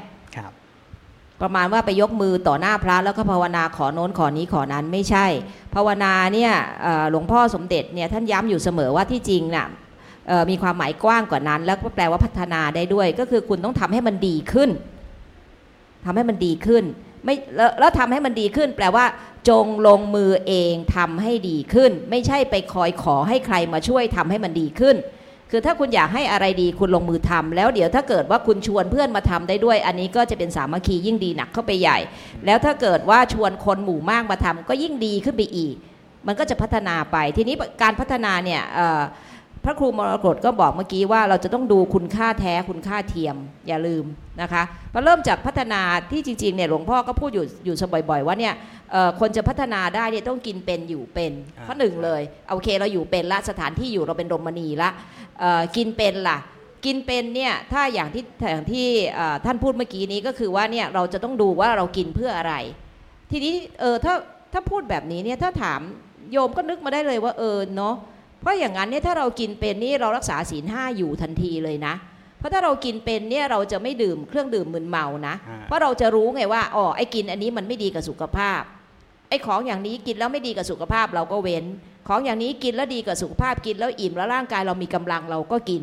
ประมาณว่าไปยกมือต่อหน้าพระแล้วก็ภาวนาขอโน้นขอนี้ขอนั้นไม่ใช่ ภาวนาเนี่ยหลวงพ่อสมเด็จเนี่ยท่านย้ำอยู่เสมอว่าที่จริงน่ะมีความหมายกว้างกว่านั้น แล้วก็แปลว่าพัฒนาได้ด้วย ก็คือคุณต้องทำให้มันดีขึ้นทำให้มันดีขึ้นไม่แล้วแล้วทำให้มันดีขึ้น แปลว่า จงลงมือเองทำให้ดีขึ้น ไม่ใช่ไปคอยขอให้ใครมาช่วยทำให้มันดีขึ้น คือถ้าคุณอยากให้อะไรดีคุณลงมือทำแล้วเดี๋ยวถ้าเกิดว่าคุณชวนเพื่อนมาทำได้ด้วย อันนี้ก็จะเป็นสามัคคียิ่งดีหนักเข้าไปใหญ่ แล้วถ้าเกิดว่าชวนคนหมู่มากมาทำก็ยิ่งดีขึ้นไปอีก มันก็จะพัฒนาไปทีนี้การพัฒนาเนี่ยเอ่อ พระครูมรกตก็บอกเมื่อกี้ว่าเราจะต้องดูคุณค่าแท้คุณค่าเทียมอย่าลืมนะคะพอเริ่มจากพัฒนาที่จริงๆเนี่ยหลวงพ่อก็พูดอยู่อยู่บ่อยๆว่าเนี่ยเอ่อคนจะพัฒนาได้เนี่ยต้องกินเป็นอยู่เป็นอ่าข้อหนึ่งเลยโอเคเราอยู่เป็นละสถานที่อยู่เราเป็นโรมณีละเอ่อกินเป็นล่ะกินเป็นเนี่ยถ้าอย่างที่อย่างที่เอ่อท่านพูดเมื่อกี้นี้ก็คือว่าเนี่ยเราจะต้องดูว่าเรากินเพื่ออะไร ทีนี้เออถ้าถ้าพูดแบบนี้เนี่ยถ้าถามโยมก็นึกมาได้เลยว่าเออเนาะ เพราะอย่างนั้นเนี่ยถ้าเรากินเป็นนี่เรารักษาศีลห้าอยู่ทันทีเลยนะ เพราะถ้าเรากินเป็นเนี่ยเราจะไม่ดื่มเครื่องดื่มมึนเมานะอ่าเพราะเราจะรู้ไงว่าอ๋อไอ้กินอันนี้มันไม่ดีกับสุขภาพไอ้ของอย่างนี้กินแล้วไม่ดีกับสุขภาพเราก็เว้น ของอย่างนี้กินแล้วดีกับสุขภาพกินแล้วอิ่มแล้วร่างกายเรามีกำลังเราก็กิน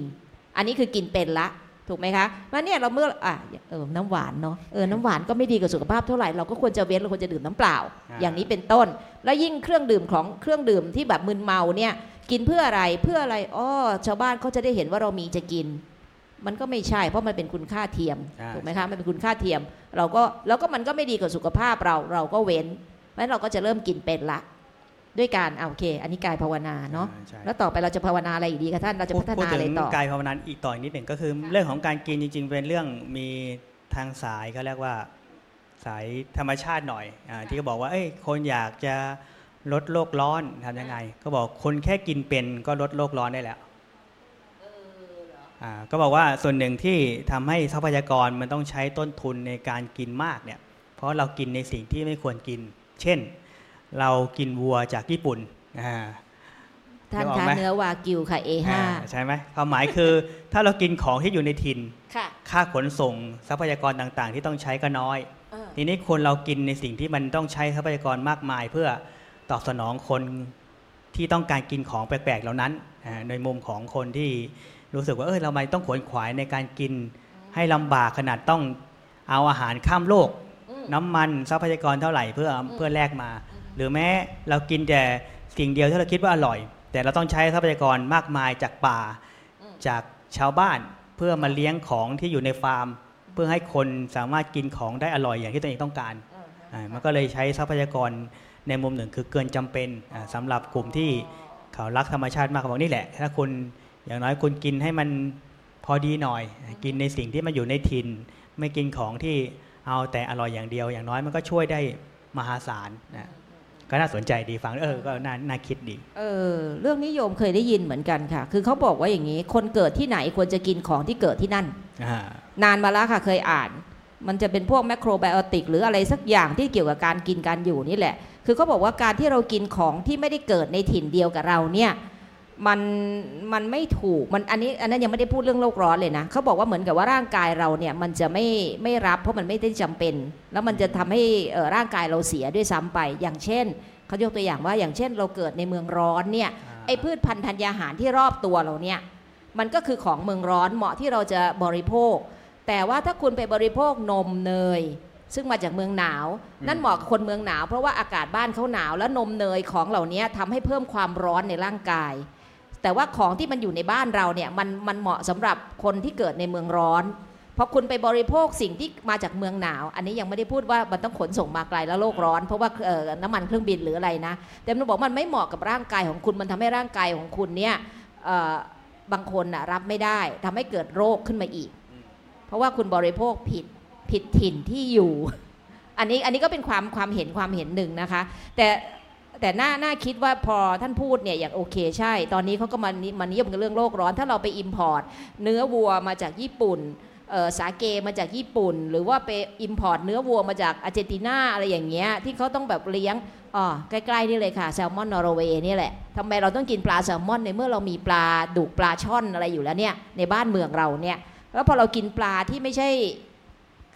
อันนี้คือกินเป็นละถูกไหมคะมันเนี่ยเราเมื่ออะเออน้ำหวานเนาะเออน้ำหวานก็ไม่ดีกับสุขภาพเท่าไหร่เราก็ควรจะเว้นเราควรจะดื่มน้ำเปล่าอ่า อย่างนี้เป็นต้น แล้วยิ่งเครื่องดื่มของเครื่องดื่มที่แบบมึนเมาเนี่ย กินเพื่ออะไรเพื่ออะไรอ้อชาวบ้านเขาจะได้เห็นว่าเรามีจะกิน มันก็ไม่ใช่เพราะมันเป็นคุณค่าเทียมอ่าถูกไหมคะมันเป็นคุณค่าเทียม เราก็แล้วก็มันก็ไม่ดีกับสุขภาพเราเราก็เว้นเพราะฉะนั้นเราก็จะเริ่มกินเป็นละด้วยการอ่าโอเค อันนี้กายภาวนาเนาะอ่ใช่แล้วต่อไปเราจะภาวนาอะไรอีกดีคะท่านเราจะพูดพัฒพูดนาถึอะไรงต่อ กายภาวนาอีกต่ออีกนิดหนึ่งก็คือ เรื่องของการกินจริง ๆ เป็นเรื่องมีทางสายเขาเรียกว่าสายธรรมชาติหน่อยอาที่เขาบอกว่าเอ้ยคนอยากจะ ลดโลกร้อนทำยังไง ก็บอกคนแค่กินเป็นก็ลดโลกร้อนได้แล้วอ่าก็บอกว่าส่วนหนึ่งที่ทำให้ทรัพยากรมันต้องใช้ต้นทุนในการกินมากเนี่ย เพราะเรากินในสิ่งที่ไม่ควรกิน เช่น เรากินวัวจากญี่ปุ่นอ่าท่านนึกออกคะไหมเนื้อวากิวค่ะ A5 อ่าใช่ไหมความหมายคือ ถ้าเรากินของที่อยู่ในถิ่นค่ะค่าขนส่งทรัพยากรต่างๆ ที่ต้องใช้ก็น้อยเออทีนี้คนเรากินในสิ่งที่มันต้องใช้ทรัพยากรมากมายเพื่อ ตอบสนองคนที่ต้องการกินของแปลกๆเหล่านั้นอ่าในมุมของคนที่รู้สึกว่าเออเราไม่ต้องขวนขวายในการกินให้ลำบากขนาดต้องเอาอาหารข้ามโลกอืมน้ำมันทรัพยากรเท่าไหร่เพื่อเพื่อแลกมา หรือแม้เรากินแต่สิ่งเดียวที่เราคิดว่าอร่อย แต่เราต้องใช้ทรัพยากรมากมายจากป่าอืมจากชาวบ้านเพื่อมาเลี้ยงของที่อยู่ในฟาร์ม เพื่อให้คนสามารถกินของได้อร่อยอย่างที่ตัวเองต้องการอ่ามันก็เลยใช้ทรัพยากร ในมุมหนึ่งคือเกินจำเป็นอ่าสำหรับกลุ่มที่เขารักธรรมชาติมากเขาบอกนี่แหละ ถ้าคุณอย่างน้อยคุณกินให้มันพอดีหน่อย กินในสิ่งที่มันอยู่ในถิ่นไม่กินของที่เอาแต่อร่อยอย่างเดียว อย่างน้อยมันก็ช่วยได้มหาศาลนะก็น่าสนใจดีฟังเออก็น่าน่าคิดดีเออเรื่องนิยมเคยได้ยินเหมือนกันค่ะ คือเขาบอกว่าอย่างนี้ คนเกิดที่ไหนควรจะกินของที่เกิดที่นั่นอ่านานมาแล้วค่ะเคยอ่าน มันจะเป็นพวกแมคโครไบโอติกหรืออะไรสักอย่างที่เกี่ยวกับการกินการอยู่นี่แหละ คือเขาบอกว่าการที่เรากินของที่ไม่ได้เกิดในถิ่นเดียวกับเราเนี่ยมันมันไม่ถูกมันอันนี้อันนั้นยังไม่ได้พูดเรื่องโลกร้อนเลยนะเขาบอกว่าเหมือนกับว่าร่างกายเราเนี่ยมันจะไม่ไม่รับเพราะมันไม่ได้จำเป็น แล้วมันจะทำให้เอ่อร่างกายเราเสียด้วยซ้ำไป อย่างเช่นเขายกตัวอย่างว่าอย่างเช่นเราเกิดในเมืองร้อนเนี่ยไอ้พืชพันธุ์ธัญญาหารที่รอบตัวเราเนี่ยมันก็คือของเมืองร้อนเหมาะที่เราจะบริโภค แต่ว่าถ้าคุณไปบริโภคนมเนย ซึ่งมาจากเมืองหนาว นั่นเหมาะกับคนเมืองหนาว เพราะว่าอากาศบ้านเขาหนาว แล้วนมเนยของเหล่านี้ทำให้เพิ่มความร้อนในร่างกาย แต่ว่าของที่มันอยู่ในบ้านเราเนี่ยมันมันเหมาะสำหรับคนที่เกิดในเมืองร้อนเพพอคุณไปบริโภคสิ่งที่มาจากเมืองหนาว อันนี้ยังไม่ได้พูดว่ามันต้องขนส่งมาไกลแล้วโลกร้อน เพราะว่าเอ่อน้ำมันเครื่องบินหรืออะไรนะ แต่มันบอกมันไม่เหมาะกับร่างกายของคุณมันทำให้ร่างกายของคุณเนี่ยเอ่อบางคนน่ะรับไม่ได้ทำให้เกิดโรคขึ้นมาอีก เพราะว่าคุณบริโภคผิด ผิดถิ่นที่อยู่ อันนี้อันนี้ก็เป็นความความเห็นความเห็นหนึ่งนะคะ แต่แต่น่าน่าคิดว่าพอท่านพูดเนี่ยอย่างโอเคใช่ ตอนนี้เขาก็มานมานิยมกันเรื่องโลกร้อน ถ้าเราไป importเนื้อวัวมาจากญี่ปุ่นสาเกมาจากญี่ปุ่น หรือว่าไป import เนื้อวัวมาจากอาร์เจนตินาอะไรอย่างเงี้ยที่เขาต้องแบบเลี้ยงอ๋อใกล้ๆนี่เลยค่ะแซลมอนนอร์เวย์นี่แหละทำไมเราต้องกินปลาแซลมอนในเมื่อเรามีปลาดุกปลาช่อนอะไรอยู่แล้วเนี่ยในบ้านเมืองเราเนี่ยแล้วพอเรากินปลาที่ไม่ใช่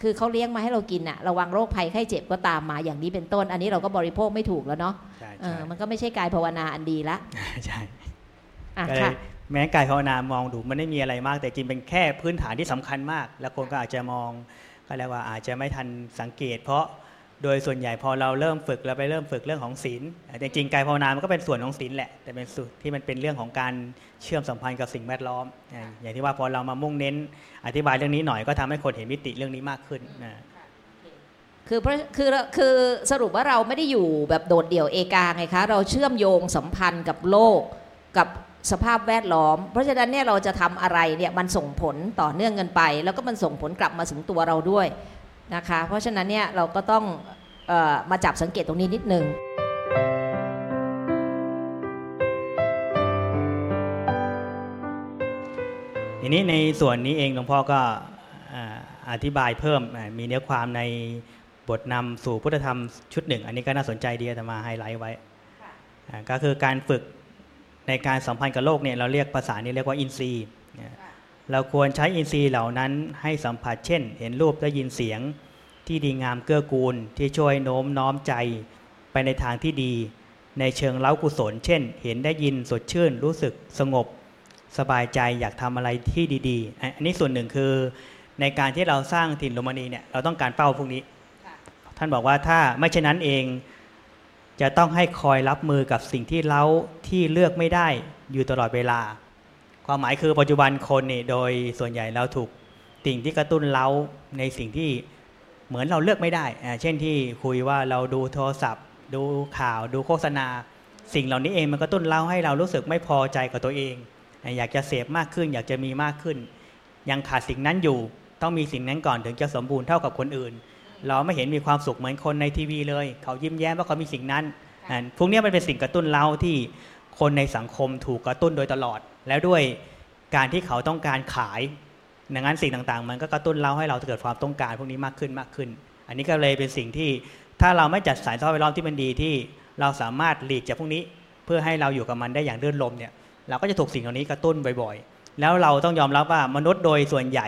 คือเขาเลี้ยงมาให้เรากินอะระวังโรคภัยไข้เจ็บก็ตามมาอย่างนี้เป็นต้น อันนี้เราก็บริโภคไม่ถูกแล้วเนาะใช่เอใช่อมันก็ไม่ใช่กายภาวนาอันดีละใช่อะก็เลค่ะยแม้กายภาวนามองดูมันไม่มีอะไรมาก แต่จริงเป็นแค่พื้นฐานที่สำคัญมาก แล้วคนก็อาจจะมองก็เรียกว่าอาจจะไม่ทันสังเกต เพราะ โดยส่วนใหญ่พอเราเริ่มฝึกเราไปเริ่มฝึกเรื่องของศีลแต่จริงๆกายภาวนามันก็เป็นส่วนของศีลแหละ แต่เป็นส่วนที่มันเป็นเรื่องของการเชื่อมสัมพันธ์กับสิ่งแวดล้อม อย่างที่ว่าพอเรามามุ่งเน้น อธิบายเรื่องนี้หน่อยก็ทำให้คนเห็นมิติเรื่องนี้มากขึ้นนะคือเพราะคือคือสรุปว่าเราไม่ได้อยู่แบบโดดเดี่ยวเอกาไงคะ เราเชื่อมโยงสัมพันธ์กับโลกกับสภาพแวดล้อม เพราะฉะนั้นเนี่ยเราจะทำอะไรเนี่ยมันส่งผลต่อเนื่องกันไป แล้วก็มันส่งผลกลับมาถึงตัวเราด้วย นะคะ เพราะฉะนั้นเนี่ยเราก็ต้องเออมาจับสังเกตตรงนี้นิดนึงทีนี้ในส่วนนี้เองหลวงพ่อก็อ่าอธิบายเพิ่มอ่ามีเนื้อความในบทนำสู่พุทธธรรมชุดหนึ่ง อันนี้ก็น่าสนใจดีอาตมาไฮไลท์ไว้อ่าก็คือการฝึกในการสัมพันธ์กับโลกเนี่ยเราเรียกภาษานี้เรียกว่าอินทรีย์ เราควรใช้อินทรีย์เหล่านั้นให้สัมผัสเช่น เห็นรูปได้ยินเสียงที่ดีงามเกื้อกูลที่ช่วยโน้มน้อมใจไปในทางที่ดี ในเชิงเล้ากุศล เช่น เห็นได้ยินสดชื่น รู้สึกสงบ สบายใจอยากทำอะไรที่ดีๆ อันนี้ส่วนหนึ่งคือ ในการที่เราสร้างถิ่นโรมานีเนี่ยเราต้องการเป้าพวกนี้ ท่านบอกว่าถ้าไม่เช่นนั้นเอง จะต้องให้คอยรับมือกับสิ่งที่เล้าที่เลือกไม่ได้อยู่ตลอดเวลา ความหมายคือปัจจุบันคนนี่โดยส่วนใหญ่เราถูกสิ่งที่กระตุ้นเล้าในสิ่งที่เหมือนเราเลือกไม่ได้เช่นที่คุยว่าเราดูโทรศัพท์ ดูข่าว ดูโฆษณา สิ่งเหล่านี้เองมันกระตุ้นเล้าให้เรารู้สึกไม่พอใจกับตัวเอง อยากจะเสพมากขึ้น อยากจะมีมากขึ้น ยังขาดสิ่งนั้นอยู่ ต้องมีสิ่งนั้นก่อนถึงจะสมบูรณ์เท่ากับคนอื่น เราไม่เห็นมีความสุขเหมือนคนในทีวีเลย เขายิ้มแย้มว่าเขามีสิ่งนั้นพวกนี้มันเป็นสิ่งกระตุ้นเราที่คนในสังคมถูกกระตุ้นโดยตลอด แล้วด้วยการที่เขาต้องการขายดังนั้นสิ่งต่างๆ มันก็กระตุ้นเราให้เราเกิดความต้องการพวกนี้มากขึ้นมากขึ้น อันนี้ก็เลยเป็นสิ่งที่ถ้าเราไม่จัดสายท่อไปรอบที่มันดีที่เราสามารถหลีกจากพวกนี้ เพื่อให้เราอยู่กับมันได้อย่างเลื่อนลมเนี่ยเราก็จะถูกสิ่งเหล่านี้กระตุ้นบ่อยๆ แล้วเราต้องยอมรับว่ามนุษย์โดยส่วนใหญ่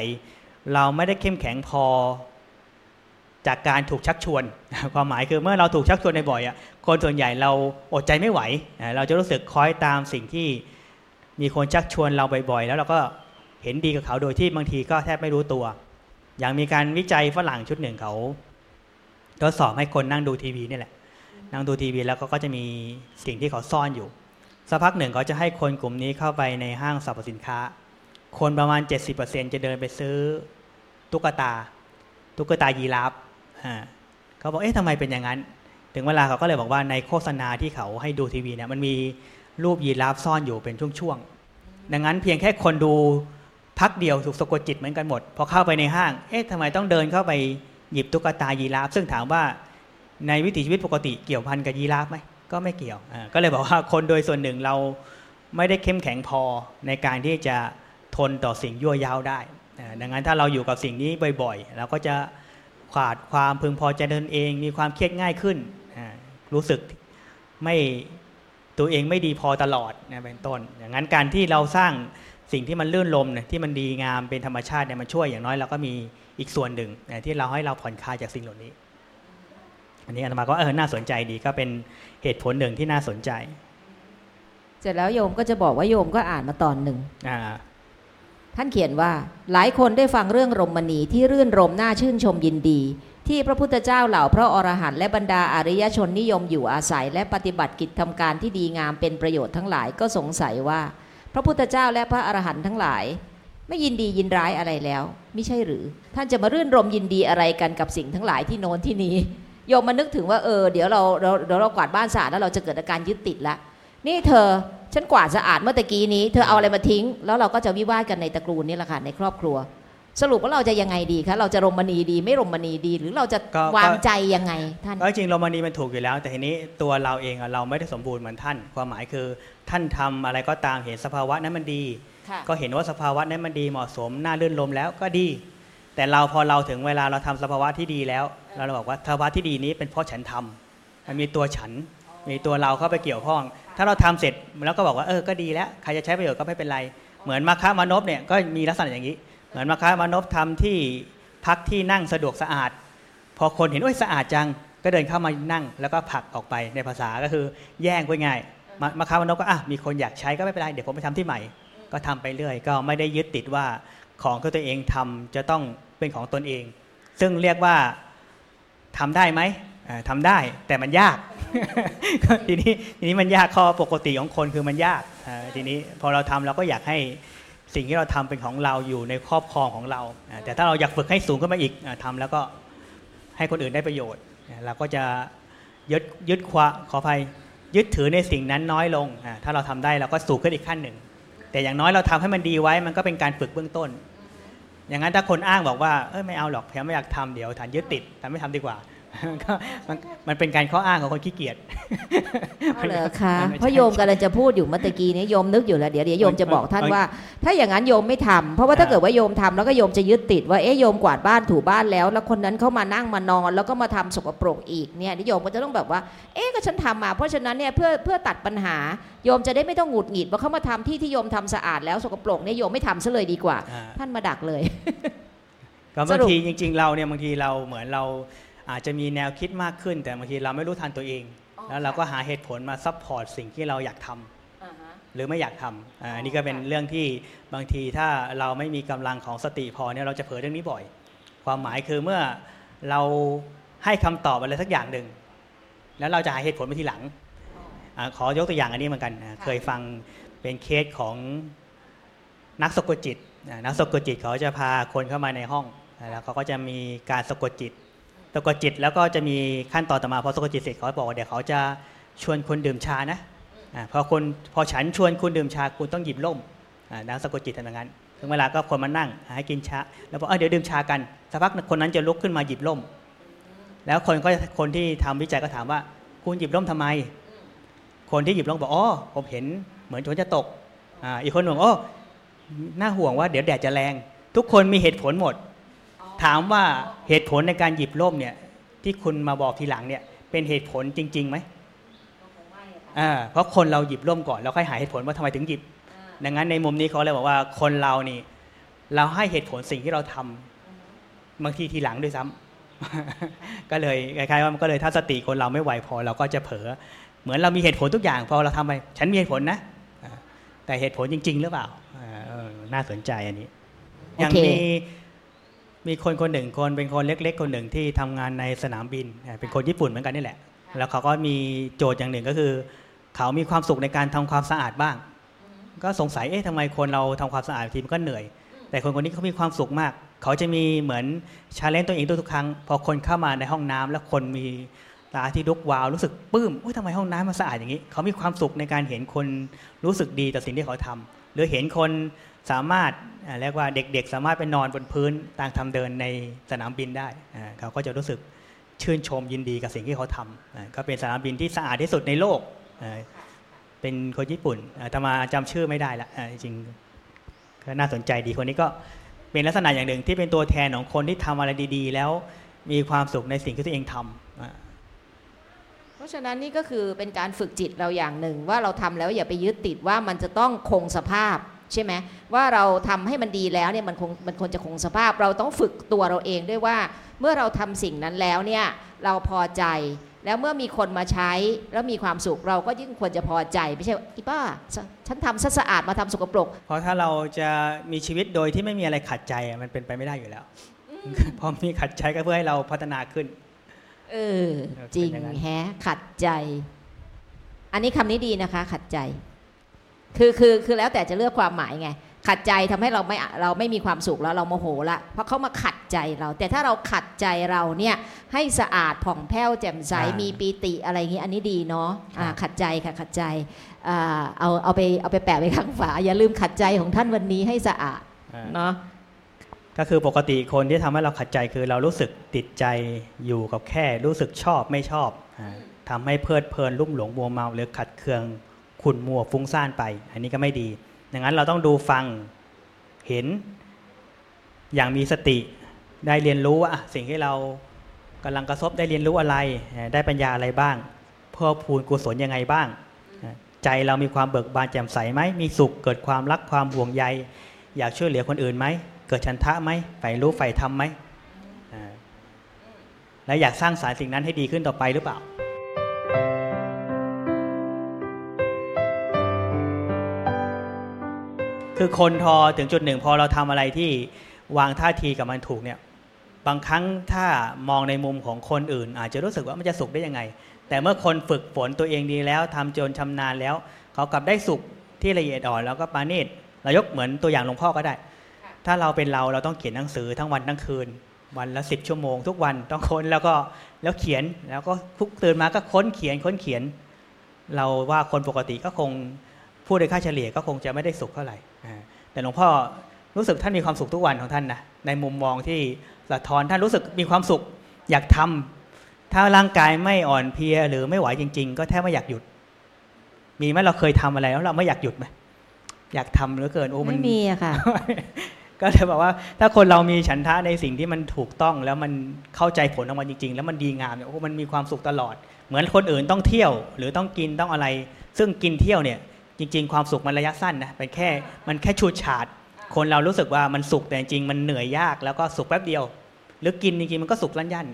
เราไม่ได้เข้มแข็งพอจากการถูกชักชวน ความหมายคือเมื่อเราถูกชักชวนบ่อยๆอะคนส่วนใหญ่เราอดใจไม่ไหว เราจะรู้สึกคอยตามสิ่งที่ มีคนชักชวนเราบ่อยๆ แล้วเราก็เห็นดีกับเขาโดยที่บางทีก็แทบไม่รู้ตัว อย่างมีการวิจัยฝรั่งชุดหนึ่งเขาทดสอบให้คนนั่งดูทีวีนี่แหละ นั่งดูทีวีแล้วก็ก็จะมีสิ่งที่เขาซ่อนอยู่สักพักหนึ่งเขาจะให้คนกลุ่มนี้เข้าไปในห้างสรรพสินค้า คนประมาณ 70%จะเดินไปซื้อตุ๊กตา ตุ๊กตายีราฟอ่าเขาบอกเอ๊ะทำไมเป็นอย่างนั้น ถึงเวลาเขาก็เลยบอกว่าในโฆษณาที่เขาให้ดูทีวีเนี่ยมันมี รูปยีราฟซ่อนอยู่เป็นช่วงๆ ดังนั้นเพียงแค่คนดูพักเดียวถูกสะกดจิตเหมือนกันหมด พอเข้าไปในห้าง เอ๊ะทำไมต้องเดินเข้าไปหยิบตุ๊กตายีราฟ ซึ่งถามว่าในวิถีชีวิตปกติเกี่ยวพันกับยีราฟไหมก็ไม่เกี่ยวอ่าก็เลยบอกว่าคนโดยส่วนหนึ่งเราไม่ได้เข้มแข็งพอในการที่จะทนต่อสิ่งยั่วยาวได้ ดังนั้นถ้าเราอยู่กับสิ่งนี้บ่อยๆ เราก็จะขาดความพึงพอใจตนเอง มีความเครียดง่ายขึ้นอ่ารู้สึกไม่ ตัวเองไม่ดีพอตลอดนะเป็นต้น อย่างนั้นการที่เราสร้างสิ่งที่มันลื่นลมเนี่ยที่มันดีงามเป็นธรรมชาติเนี่ยมันช่วยอย่างน้อยเราก็มีอีกส่วนหนึ่งนะที่เราให้เราผ่อนคลายจากสิ่งเหล่านี้ อันนี้อาตมาก็เออน่าสนใจดีก็เป็นเหตุผลหนึ่งที่น่าสนใจ เสร็จแล้วโยมก็จะบอกว่าโยมก็อ่านมาตอนหนึ่งอ่าท่านเขียนว่าหลายคนได้ฟังเรื่องรมณีที่รื่นรมน่าชื่นชมยินดี ที่พระพุทธเจ้าเหล่าพระอรหันต์และบรรดาอริยชนนิยมอยู่อาศัย และปฏิบัติกิจทำการที่ดีงามเป็นประโยชน์ทั้งหลายก็สงสัยว่า พระพุทธเจ้าและพระอรหันต์ทั้งหลาย ไม่ยินดียินร้ายอะไรแล้ว ไม่ใช่หรือ ท่านจะมารื่นรมยินดีอะไรกันกับสิ่งทั้งหลายที่โน้นที่นี้โยมมานึกถึงว่าเออเดี๋ยวเราเราเดี๋ยวเรากวาดบ้านสะอาดแล้วเราจะเกิดอาการยึดติดละนี่เธอฉันกวาดสะอาดเมื่อตะกี้นี้ เธอเอาอะไรมาทิ้ง แล้วเราก็จะวิวาทกันในตระกูลนี่แหละค่ะในครอบครัว สรุปว่าเราจะยังไงดีคะเราจะรมณีดีไม่รมณีดี หรือเราจะก็วางก็ใจยังไงท่านก็จริงโรมานีมันถูกอยู่แล้ว แต่ทีนี้ตัวเราเองอะเราไม่ได้สมบูรณ์เหมือนท่าน ความหมายคือท่านทำอะไรก็ตามเห็นสภาวะนั้นมันดีค่ะก็เห็นว่าสภาวะนั้นมันดีเหมาะสมน่าลื่นลมแล้วก็ดี แต่เราพอเราถึงเวลาเราทำสภาวะที่ดีแล้ว เราบอกว่าสภาวะที่ดีนี้เป็นเพราะฉันทำมันมีตัวฉันมีตัวเราเข้าไปเกี่ยวข้อง ถ้าเราทำเสร็จแล้วก็บอกว่าเออก็ดีแล้วใครจะใช้ประโยชน์ก็ไม่เป็นไร เหมือนมาคะมานพเนี่ยก็มีลักษณะอย่างนี้ เหมือนมาคะมานพทำที่พักที่นั่งสะดวกสะอาด พอคนเห็นโอ้ยสะอาดจัง ก็เดินเข้ามานั่ง แล้วก็ผลักออกไปในภาษาก็คือแย่งไว้ง่ายมาค้ามานพก็อะมีคนอยากใช้ก็ไม่เป็นไรเดี๋ยวผมไปทำที่ใหม่ ก็ทำไปเรื่อย ก็ไม่ได้ยึดติดว่าของที่ตัวเองทำจะต้องเป็นของตนเอง ซึ่งเรียกว่าทำได้ไหมอ่าทำได้แต่มันยาก ทีนี้ทีนี้มันยากข้อปกติของคนคือมันยากทีนี้พอเราทำเราก็อยากให้ สิ่งที่เราทำเป็นของเราอยู่ในครอบครองของเรา แต่ถ้าเราอยากฝึกให้สูงขึ้นมาอีกอาทำแล้วก็ให้คนอื่นได้ประโยชน์ เราก็จะยึดยึดควาขออภัยยึดถือในสิ่งนั้นน้อยลง ถ้าเราทำได้เราก็สูงขึ้นอีกขั้นหนึ่ง แต่อย่างน้อยเราทำให้มันดีไว้มันก็เป็นการฝึกเบื้องต้น อย่างนั้นถ้าคนอ้างบอกว่าเออไม่เอาหรอกแพมไม่อยากทำเดี๋ยวฐานยึดติดฐานไม่ทำดีกว่า ก็มันมันเป็นการข้ออ้างของคนขี้เกียจเอาเหรอคะมันไม่ใช่เพราะโยมกำลังจะพูดอยู่เมื่อตะกี้นี้โยมนึกอยู่แล้วเดี๋ยวเดี๋ยวโยมจะบอกท่านมันว่า ถ้าอย่างนั้นโยมไม่ทำเพราะว่าถ้าอ่าเกิดว่าโยมทำแล้วก็โยมจะยึดติดว่าเอ๊ะโยมกวาดบ้านถูบ้านแล้ว แล้วคนนั้นเข้ามานั่งมานอน แล้วก็มาทำสกปรกอีกเนี่ยนี่โยมก็จะต้องแบบว่า เอ๊ะก็ฉันทำมา เพราะฉะนั้นเนี่ยเพื่อเพื่อตัดปัญหาโยมจะได้ไม่ต้องหงุดหงิดว่าเขามาทำที่ที่โยมทำสะอาดแล้วสกปรกเนี่ยโยมไม่ทำซะเลยดีกว่าอ่าท่านมาดักเลยก็สบางรุปทีจริง ๆ เราเนี่ยบางทีเราเหมือนเรา อาจจะมีแนวคิดมากขึ้น แต่บางทีเราไม่รู้ทันตัวเอง แล้วเราก็หาเหตุผลมา support สิ่งที่เราอยากทำหรือไม่อยากทำอ่าอันนี้ก็เป็นเรื่องที่บางทีถ้าเราไม่มีกำลังของสติพอเนี่ยเราจะเผลอเรื่องนี้บ่อย ความหมายคือเมื่อเราให้คำตอบอะไรสักอย่างหนึ่งแล้วเราจะหาเหตุผลไปทีหลังอาขอยกตัวอย่างอันนี้เหมือนกันอ่าเคยฟังเป็นเคสของนักสะกดจิตอ่านักสะกดจิตเขาจะพาคนเข้ามาในห้องอ่าแล้วเขาก็จะมีการสะกดจิต สะกดจิตแล้วก็จะมีขั้นตอนต่อมาพอสะกดจิตเสร็จเขาบอกว่าเดี๋ยวเขาจะชวนคนดื่มชานะอพอคนพอฉันชวนคุณดื่มชาคุณต้องหยิบล่มนักสะกดจิตทำอย่างนั้นถึงเวลาก็คนมานั่งให้กินชาแล้วบอกเเดี๋ยวดื่มชากันสักพักคนนั้นจะลุกขึ้นมาหยิบล่ม แล้วคนก็คนที่ทำวิจัยก็ถามว่า คุณหยิบล่มทำไม คนที่หยิบล่มบอกอ๋อผมเห็นเหมือนฝนจะตกออีกคนบอกโอ้น่าห่วงว่าเดี๋ยวแดดจะแรง ทุกคนมีเหตุผลหมด ถามว่าเหตุผลในการหยิบล่มเนี่ยที่คุณมาบอกทีหลังเนี่ยเป็นเหตุผลจริงๆไหมอ่าเพราะคนเราหยิบร่มก่อนแล้วค่อยหาเหตุผลว่าทำไมถึงหยิบ ดังนั้นในมุมนี้เขาเลยบอกว่าคนเรานี่ เราให้เหตุผลสิ่งที่เราทำบางทีทีหลังด้วยซ้ำก็เลยคล้ายๆว่ามันก็เลยถ้าสติคนเราไม่ไหวพอเราก็จะเผลอเหมือนเรามีเหตุผลทุกอย่างพอเราทำไป ฉันมีเหตุผลนะอ่าแต่เหตุผลจริง ๆ หรือเปล่าอ่าเออน่าสนใจอันนี้โอเคอย่างมี มีคนคนหนึ่งคนเป็นคนเล็ก ๆ คนหนึ่งที่ทำงานในสนามบินอ่าเป็นคนญี่ปุ่นเหมือนกันนี่แหละ แล้วเขาก็มีโจทย์อย่างหนึ่งก็คือ เขามีความสุขในการทำความสะอาดบ้าง ก็สงสัยเอ๊ะทำไมคนเราทำความสะอาดบางทีมันก็เหนื่อย แต่คนคนนี้เขามีความสุขมาก เขาจะมีเหมือนชาเลนจ์ตัวเองทุกๆครั้ง พอคนเข้ามาในห้องน้ำแล้วคนมีตาที่ลุกวาวรู้สึกปลื้มอุ้ยทำไมห้องน้ำมันสะอาดอย่างนี้ เขามีความสุขในการเห็นคนรู้สึกดีต่อสิ่งที่เขาทำหรือเห็นคน สามารถเรียกว่าเด็กๆ สามารถไปนอนบนพื้นต่างทำเดินในสนามบินได้เขาก็จะรู้สึกชื่นชมยินดีกับสิ่งที่เขาทำก็เป็นสนามบินที่สะอาดที่สุดในโลกเป็นคนญี่ปุ่นอามาจำชื่อไม่ได้ละจริงก็น่าสนใจดีคนนี้ก็เป็นลักษณะอย่างหนึ่งที่เป็นตัวแทนของคนที่ทำอะไรดี ๆ แล้วมีความสุขในสิ่งที่ตัวเองทำอ่าเพราะฉะนั้นนี่ก็คือเป็นการฝึกจิตเราอย่างหนึ่งว่าเราทำแล้วอย่าไปยึดติดว่ามันจะต้องคงสภาพ ใช่ไหมว่าเราทำให้มันดีแล้วเนี่ยมันคงมันควรจะคงสภาพ เราต้องฝึกตัวเราเองด้วยว่า เมื่อเราทำสิ่งนั้นแล้วเนี่ยเราพอใจ แล้วเมื่อมีคนมาใช้แล้วมีความสุขเราก็ยิ่งควรจะพอใจไม่ใช่ว่าอีป้าฉฉันทำซะสะอาดมาทำสกปรก เพราะถ้าเราจะมีชีวิตโดยที่ไม่มีอะไรขัดใจอะมันเป็นไปไม่ได้อยู่แล้วพอมีขัดใจก็เพื่อให้เราพัฒนาขึ้น เออ จริงเป็นอย่างนั้นแฮะขัดใจ อันนี้คำนี้ดีนะคะ ขัดใจ คือคือคือแล้วแต่จะเลือกความหมายไง ขัดใจทำให้เราไม่เราไม่มีความสุขแล้วเราโมโหละเพราะเขามาขัดใจเรา แต่ถ้าเราขัดใจเราเนี่ยให้สะอาดผ่องแผ้วแจ่มใสอ่ามีมีปีติอะไรอย่างนี้อันนี้ดีเนาะอ่าครับขัดใจค่ะขัดใจอ่าเอาเอาไปเอาไปแปะไว้ข้างฝาอย่าลืมขัดใจของท่านวันนี้ให้สะอาดอ่าเนาะก็คือปกติคนที่ทำให้เราขัดใจคือเรารู้สึกติดใจอยู่กับแค่ รู้สึกชอบไม่ชอบอาทำให้เพลิดเพลินลุ่มหลงมัวเมาหรือขัดเคือง ขุ่นมัวฟุ้งซ่านไป อันนี้ก็ไม่ดีดังนั้นเราต้องดูฟังเห็นอย่างมีสติได้เรียนรู้ว่าสิ่งที่เรากำลังกระทบได้เรียนรู้อะไร ได้ปัญญาอะไรบ้าง เพิ่มพูนกุศลยังไงบ้าง ใจเรามีความเบิกบานแจ่มใสไหมมีสุขเกิดความรักความห่วงใย อยากช่วยเหลือคนอื่นไหมเกิดชันทะไหมใฝ่รู้ใฝ่ทำไหมและอยากสร้างสารสิ่งนั้นให้ดีขึ้นต่อไปหรือเปล่า คือคนทอถึงจุดหนึ่งพอเราทำอะไรที่วางท่าทีกับมันถูกเนี่ยบางครั้งถ้ามองในมุมของคนอื่น อาจจะรู้สึกว่ามันจะสุขได้ยังไง แต่เมื่อคนฝึกฝนตัวเองดีแล้วทำจนชำนาญแล้ว เขากลับได้สุขที่ละเอียดอ่อนแล้วก็ปานีตเรายกเหมือนตัวอย่างหลวงพ่อก็ได้ ถ้าเราเป็นเราเราต้องเขียนหนังสือทั้งวันทั้งคืน วันละสิบชั่วโมง ทุกวันต้องค้นแล้วก็แล้วเขียนแล้วก็ทุกตื่นมาก็ค้นเขียนค้นเขียน เราว่าคนปกติก็คงพูดโดยค่าเฉลี่ยก็คงจะไม่ได้สุขเท่าไหร่ แต่หลวงพ่อรู้สึกท่านมีความสุขทุกวันของท่านนะในมุมมองที่สะท้อนท่านรู้สึกมีความสุขอยากทำถ้าร่างกายไม่อ่อนเพลียหรือไม่ไหวจริง ๆ ก็แทบไม่อยากหยุด มีไหมเราเคยทำอะไรแล้วเราไม่อยากหยุดไหมอยากทำเหลือเกินโอ้มันไม่มีอะค่ะ ก็เลยบอกว่า ถ้าคนเรามีฉันทะในสิ่งที่มันถูกต้องแล้วมันเข้าใจผลออกมาจริง ๆ แล้วมันดีงามเนี่ยโอ้มันมีความสุขตลอด เหมือนคนอื่นต้องเที่ยว หรือต้องกินต้องอะไร ซึ่งกินเที่ยวเนี่ย จริง ๆ ความสุขมันระยะสั้นนะเป็นแค่มันแค่ชูดฉาด คนเรารู้สึกว่ามันสุขแต่จริงมันเหนื่อยยากแล้วก็สุขแป๊บเดียว หรือกินจริงๆมันก็สุขลั่นยัน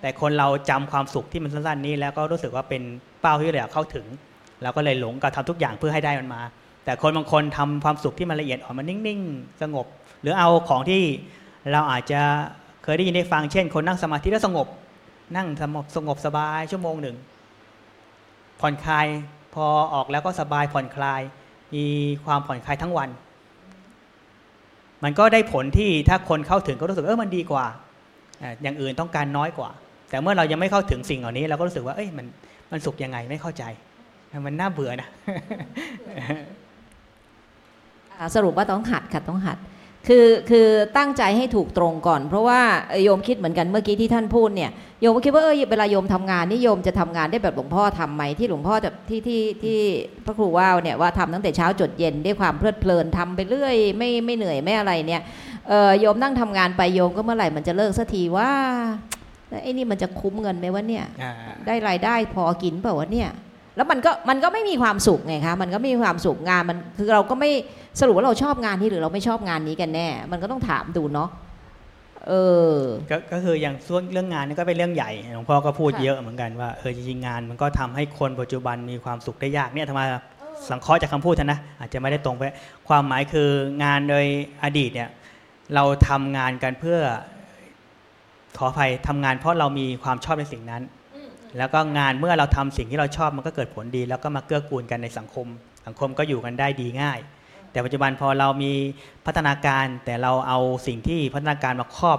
แต่คนเราจำความสุขที่มันสั้นๆนี้ แล้วก็รู้สึกว่าเป็นเป้าที่เราอยากเข้าถึงแล้วก็เลยหลงกับทำทุกอย่างเพื่อให้ได้มันมา แต่คนบางคนทำความสุขที่มันละเอียดอ่อนมันนิ่งๆ สงบ หรือเอาของที่เราอาจจะเคยได้ยินได้ฟังเช่น คนนั่งสมาธิแล้วสงบ นั่งสงบสงบสบายชั่วโมงหนึ่งผ่อนคลาย พอออกแล้วก็สบายผ่อนคลาย มีความผ่อนคลายทั้งวัน มันก็ได้ผลที่ถ้าคนเข้าถึงก็รู้สึกเออมันดีกว่า อย่างอื่นต้องการน้อยกว่า แต่เมื่อเรายังไม่เข้าถึงสิ่งเหล่านี้ เราก็รู้สึกว่าเอ้ยมันมันสุขยังไงไม่เข้าใจ มันน่าเบื่อนะอ่าสรุปว่าต้องหัดค่ะต้องหัด คือคือตั้งใจให้ถูกตรงก่อน เพราะว่าเอ่อโยมคิดเหมือนกันเมื่อกี้ที่ท่านพูดเนี่ยโยมก็คิดว่าเออเวลาโยมทำงานนี่โยมจะทำงานได้แบบหลวงพ่อทำไหมที่หลวงพ่อจะที่ที่ที่พระครูว่าวเนี่ยว่าทำตั้งแต่เช้าจดเย็นด้วยความเพลิดเพลินทำไปเรื่อยไม่ไม่เหนื่อยไม่อะไรเนี่ยเออโยมนั่งทำงานไปโยมก็เมื่อไหร่มันจะเลิกสักทีว่าแล้วไอ้นี่มันจะคุ้มเงินไหมวะเนี่ยอ่าได้รายได้พอกินเปล่าวะเนี่ย แล้วมันก็มันก็ไม่มีความสุขไงคะมันก็ไม่มีความสุขงานมันคือเราก็ไม่สรุปว่าเราชอบงานนี้หรือเราไม่ชอบงานนี้กันแน่ มันก็ต้องถามดูเนาะเออก็คืออย่างส่วนเรื่องงานนี่ก็เป็นเรื่องใหญ่หลวงพ่อก็พูดเยอะเหมือนกันว่าเออจริงงานมันก็ทำให้คนปัจจุบันมีความสุขได้ยากเนี่ยทำไมสังเคราะห์จากคำพูดท่านนะอาจจะไม่ได้ตรงไปความหมายคืองานโดยอดีตเนี่ยเราทำงานกันเพื่อขออภัยทำงานเพราะเรามีความชอบในสิ่งนั้น แล้วก็งานเมื่อเราทำสิ่งที่เราชอบมันก็เกิดผลดี แล้วก็มาเกื้อกูลกันในสังคม สังคมก็อยู่กันได้ดีง่าย แต่ปัจจุบันพอเรามีพัฒนาการแต่เราเอาสิ่งที่พัฒนาการมาครอบ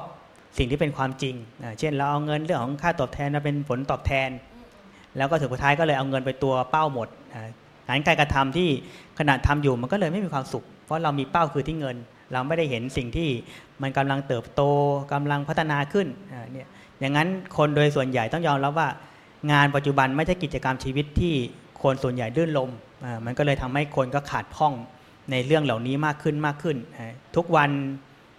สิ่งที่เป็นความจริง เช่นเราเอาเงินเรื่องของค่าตอบแทนมาเป็นผลตอบแทน แล้วก็ถึงสุดท้ายก็เลยเอาเงินไปตัวเป้าหมดอ่างานการกระทำที่ขณะทำอยู่มันก็เลยไม่มีความสุข เพราะเรามีเป้าคือที่เงิน เราไม่ได้เห็นสิ่งที่มันกำลังเติบโตกำลังพัฒนาขึ้นเนี่ยอย่างนั้นคนโดยส่วนใหญ่ต้องยอมรับว่า งานปัจจุบันไม่ใช่กิจกรรมชีวิตที่คนส่วนใหญ่ลื่นลมอ่ามันก็เลยทำให้คนก็ขาดพ่องในเรื่องเหล่านี้มากขึ้นมากขึ้นอ่าทุกวัน